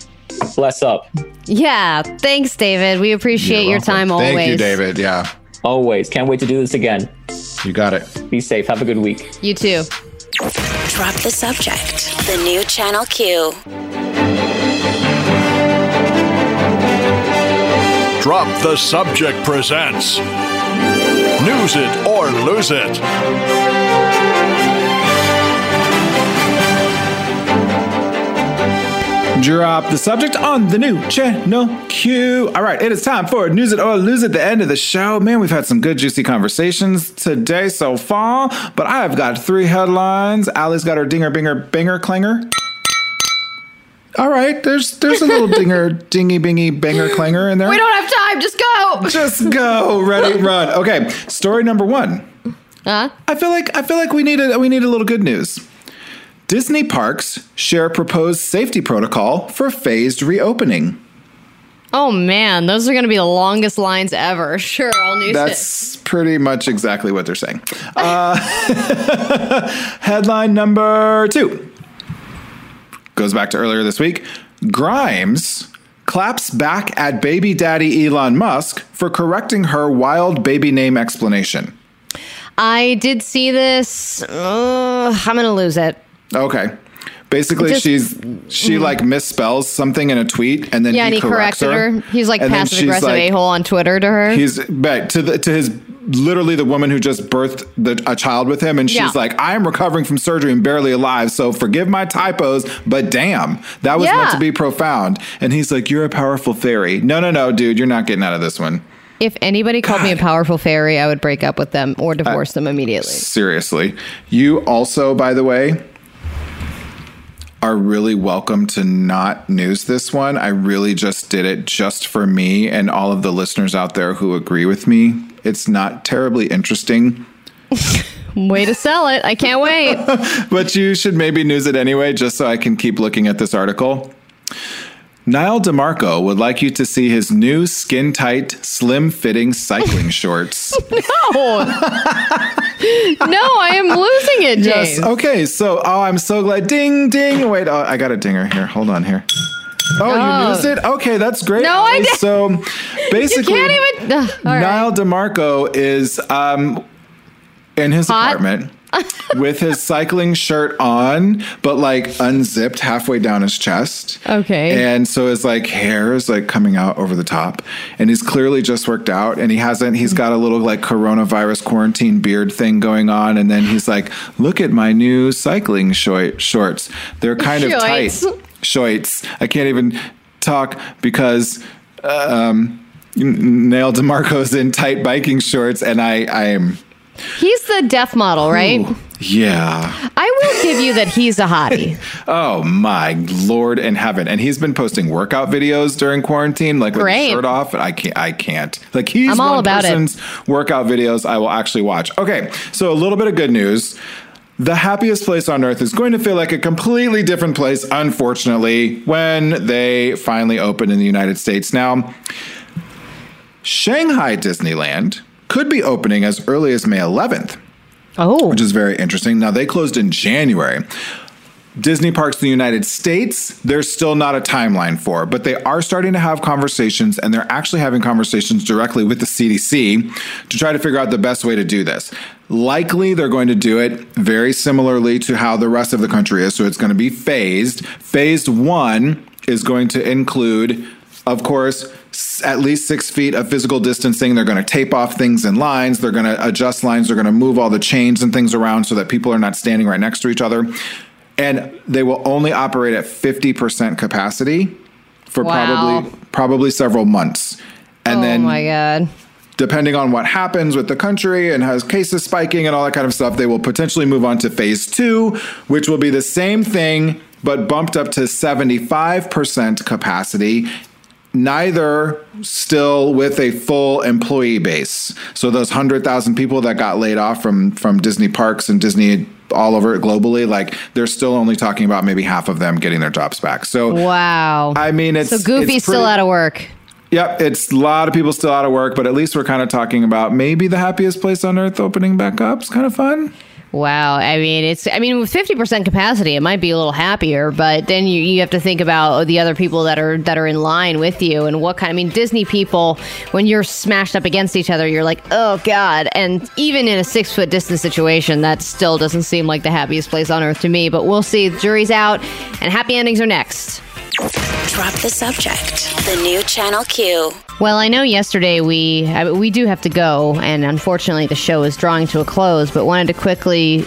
bless up. Yeah, thanks, David. We appreciate your time always. Thank you, David. Yeah, always. Can't wait to do this again. You got it. Be safe. Have a good week. You too. Drop the subject. The new Channel Q. Drop the Subject presents News It or Lose It. Drop the subject on the new channel Q. All right, it is time for News It or Lose It, the end of the show. Man, we've had some good, juicy conversations today so far, but I have got three headlines. Allie's got her dinger, binger, binger, clanger. All right, there's there's a little dinger, (laughs) dingy, bingy, banger, clanger in there. We don't have time. Just go. Just go. Ready, run. Okay, story number one. Uh? I feel like I feel like we need a we need a little good news. Disney parks share proposed safety protocol for phased reopening. Oh man, those are going to be the longest lines ever. (laughs) Sure, I'll news That's it. pretty much exactly what they're saying. (laughs) Uh, (laughs) headline number two goes back to earlier this week. Grimes claps back at baby daddy Elon Musk for correcting her wild baby name explanation. I did see this. Uh, I'm going to lose it. Okay. Basically, Just, she's she mm-hmm. like misspells something in a tweet, and then yeah, he, and he corrected her. her. He's like passive aggressive like, a hole on Twitter to her. He's back to the to his literally the woman who just birthed the, a child with him, and she's yeah. like, "I am recovering from surgery and barely alive, so forgive my typos, but damn, that was yeah. meant to be profound." And he's like, "You're a powerful fairy." No, no, no, dude, you're not getting out of this one. If anybody called God. me a powerful fairy, I would break up with them or divorce uh, them immediately. Seriously, you also, by the way are really welcome to not news this one. I really just did it just for me and all of the listeners out there who agree with me. It's not terribly interesting. (laughs) Way to sell it. I can't wait. (laughs) but you should maybe news it anyway, just so I can keep looking at this article. Nyle DiMarco would like you to see his new skin tight, slim fitting cycling (laughs) shorts. (laughs) no. no, I am losing it, James. Yes. Okay. So, oh, I'm so glad. Ding, ding. Wait, oh, I got a dinger here. Hold on here. Oh, oh, you used it? Okay, that's great. No, I didn't. So basically, you can't even. Uh, Nyle right. DiMarco is um, in his Hot? apartment with his cycling shirt on, but like unzipped halfway down his chest. Okay. And so his like hair is like coming out over the top. And he's clearly just worked out and he hasn't, he's got a little like coronavirus quarantine beard thing going on. And then he's like, look at my new cycling short shorts. They're kind of tight. Shorts. I can't even talk because um, Nyle DiMarco's in tight biking shorts and I, I am He's the death model, right? Ooh, yeah. I will give you that he's a hottie. (laughs) oh my lord in heaven! And he's been posting workout videos during quarantine, like with Great. his shirt off. I can't. I can't. Like he's I'm all about person's it. workout videos I will actually watch. Okay, so a little bit of good news. The happiest place on earth is going to feel like a completely different place, unfortunately, when they finally open in the United States. Now, Shanghai Disneyland could be opening as early as May 11th. Oh. Which is very interesting. Now, they closed in January. Disney parks in the United States, there's still not a timeline for, but they are starting to have conversations and they're actually having conversations directly with the CDC to try to figure out the best way to do this. Likely, they're going to do it very similarly to how the rest of the country is. So it's going to be phased. Phase one is going to include, of course, at least six feet of physical distancing. They're going to tape off things in lines. They're going to adjust lines. They're going to move all the chains and things around so that people are not standing right next to each other. And they will only operate at 50% capacity for Wow. probably probably several months. And oh then my god. depending on what happens with the country and has cases spiking and all that kind of stuff, they will potentially move on to phase two, which will be the same thing, but bumped up to 75% capacity. Neither still with a full employee base. So those 100,000 people that got laid off from, from Disney parks and Disney all over globally, like they're still only talking about maybe half of them getting their jobs back. So Wow. I mean, it's so Goofy's it's still pretty- out of work. Yep, it's a lot of people still out of work, but at least we're kind of talking about maybe the happiest place on earth opening back up. It's kind of fun. Wow. I mean, it's, I mean, with 50% capacity, it might be a little happier, but then you, you have to think about the other people that are, that are in line with you and what kind, I mean, Disney people, when you're smashed up against each other, you're like, oh God. And even in a six foot distance situation, that still doesn't seem like the happiest place on earth to me, but we'll see. The jury's out and happy endings are next. Drop the subject. The new Channel Q. Well, I know yesterday we I, we do have to go, and unfortunately the show is drawing to a close. But wanted to quickly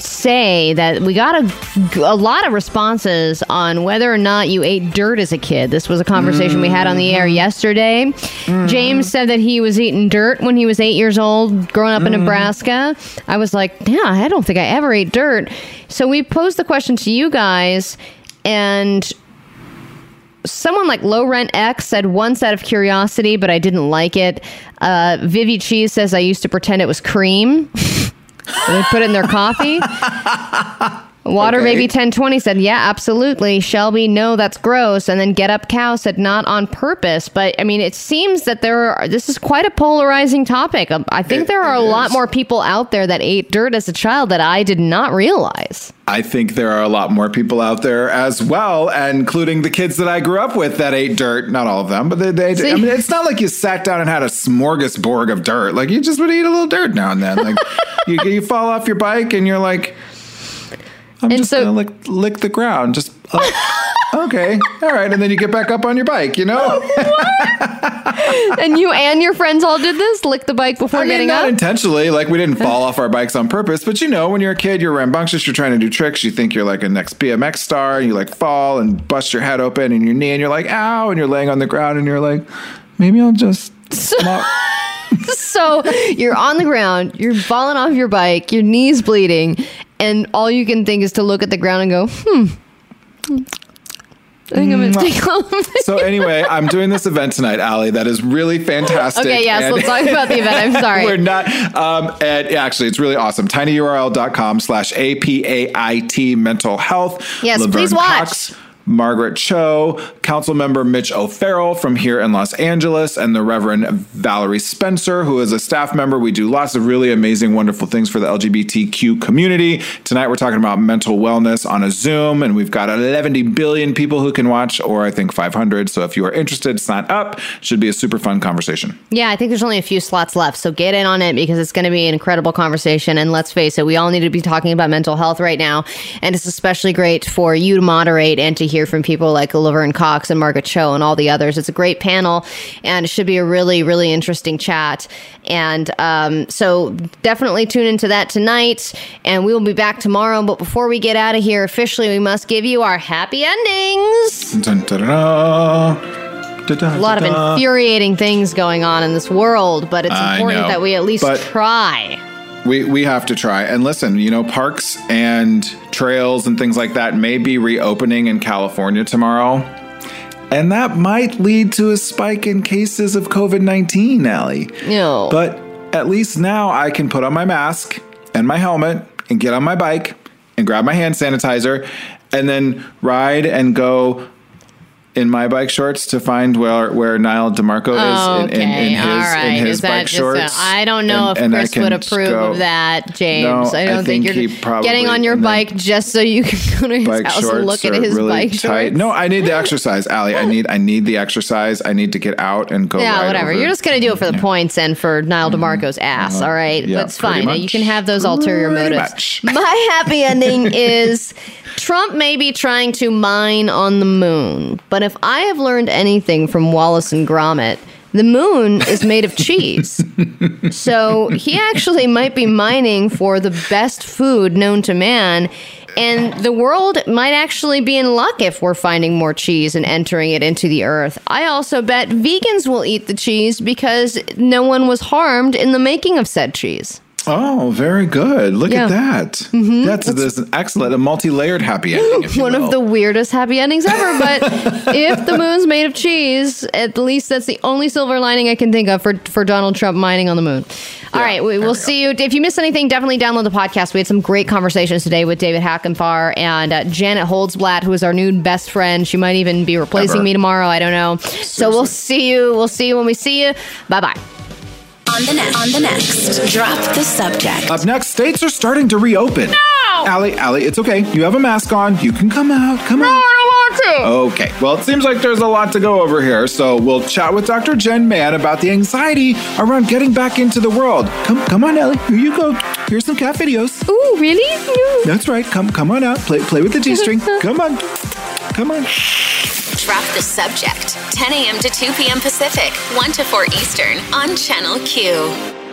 say that we got a, a lot of responses on whether or not you ate dirt as a kid. This was a conversation we had on the air mm-hmm. yesterday. Mm-hmm. James said that he was eating dirt when he was eight years old, growing up in mm-hmm. Nebraska. I was like, yeah, I don't think I ever ate dirt. So we posed the question to you guys, and someone like Low Rent X said once out of curiosity, but I didn't like it. Uh, Vivi Cheese says I used to pretend it was cream. (laughs) they put it in their coffee. (laughs) Water Okay. Baby 1020 said, Yeah, absolutely. Shelby, no, that's gross. And then Get Up Cow said, Not on purpose. But I mean, it seems that there are, this is quite a polarizing topic. Um, I think It- there are a it lot more people out there that ate dirt as a child that I did not realize. I think there are a lot more people out there as well, including the kids that I grew up with that ate dirt. Not all of them, but they, they See? I mean, it's not like you sat down and had a smorgasbord of dirt. Like you just would eat a little dirt now and then. Like (laughs) you, you fall off your bike and you're like, I'm And just so- gonna lick, lick the ground. Just uh, okay, all right, and then you get back up on your bike. You know. (laughs) and you and your friends all did this? Lick the bike before I mean, getting not up? Not intentionally. Like we didn't fall off our bikes on purpose, but you know, when you're a kid, you're rambunctious. You're trying to do tricks. You think you're like a next BMX star, and you like fall and bust your head open and your knee, and you're like, "Ow!" And you're laying on the ground, and you're like, "Maybe I'll just." Not- (laughs) so you're on the ground, you're falling off your bike, your knees bleeding, and all you can think is to look at the ground and go, hmm. I think I'm gonna take off. so anyway, (laughs) I'm doing this event tonight, Allie. That is really fantastic. Okay, yes, and- let's talk about the event. I'm sorry. (laughs) We're not. Um, and actually, it's really awesome. tinyurl.com slash APAIT mental health. Yes, please watch. Cox, Margaret Cho, Council Member Mitch O'Farrell from here in Los Angeles, and the Reverend Valerie Spencer, who is a staff member. We do lots of really amazing, wonderful things for the LGBTQ community. Tonight, we're talking about mental wellness on a Zoom, and we've got 11 billion people who can watch, or I think 500. So if you are interested, sign up. Should be a super fun conversation. Yeah, I think there's only a few slots left. So get in on it because it's going to be an incredible conversation. And let's face it, we all need to be talking about mental health right now. And it's especially great for you to moderate and to hear from people like Laverne Cox and Margaret Cho and all the others. It's a great panel and it should be a really, really interesting chat. And um, so definitely tune into that tonight. And we will be back tomorrow. But before we get out of here officially, we must give you our happy endings. Dun, dun, dun. A lot of infuriating things going on in this world, but it's I important know. that we at least try. We we have to try. And listen, you know, parks and trails and things like that may be reopening in California tomorrow. And that might lead to a spike in cases of COVID 19, Allie. No. But at least now I can put on my mask and my helmet and get on my bike and grab my hand sanitizer and then ride and go in my bike shorts to find where where Nyle DiMarco is in, in, in his right. in his Is that bike a- shorts. I don't know And- if and Chris would approve go, of that, James. No, I don't I think, think you're probably- getting on your bike just so you can go to his Bike house and look at his really bike tight. shorts. No, I need the exercise, Allie. I need I need the exercise. I need to get out and go. Yeah, whatever. over- You're just gonna do it for the points and for Nyle DiMarco's ass. All right, Mm-hmm. yeah, that's fine. You can have those ulterior Pretty motives. much. (laughs) My happy ending is Trump may be trying to mine on the moon, but if I have learned anything from Wallace and Gromit. The moon is made of cheese. (laughs) So he actually might be mining for the best food known to man. And the world might actually be in luck if we're finding more cheese and entering it into the earth. I also bet vegans will eat the cheese because no one was harmed in the making of said cheese. Oh, very good. Look Yeah. Mm-hmm. at that. That's, that's an excellent, a multi-layered happy ending. If you One will. of the weirdest happy endings ever. But (laughs) if the moon's made of cheese, at least that's the only silver lining I can think of for, for Donald Trump mining on the moon. All right, we, we'll see you. If you missed anything, definitely download the podcast. We had some great conversations today with David Hackenfar and uh, Janet Holtzblatt, who is our new best friend. She might even be replacing Ever. me tomorrow. I don't know. So we'll see you. We'll see you when we see you. Bye bye. On the next, on the next, drop the subject. Up next, states are starting to reopen. No! Allie, Allie, it's okay. You have a mask on. You can come out. Come out. Okay. Well, it seems like there's a lot to go over here, so we'll chat with Dr. Jenn Mann about the anxiety around getting back into the world. Come, come on, Ellie. Here you go. Here's some cat videos. Ooh, really? That's right. Come, come on out. Play, play with the G-string. (laughs) Come on. Come on. Drop the subject. 10 a.m. to 2 p.m. Pacific, 1 to 4 Eastern on Channel Q.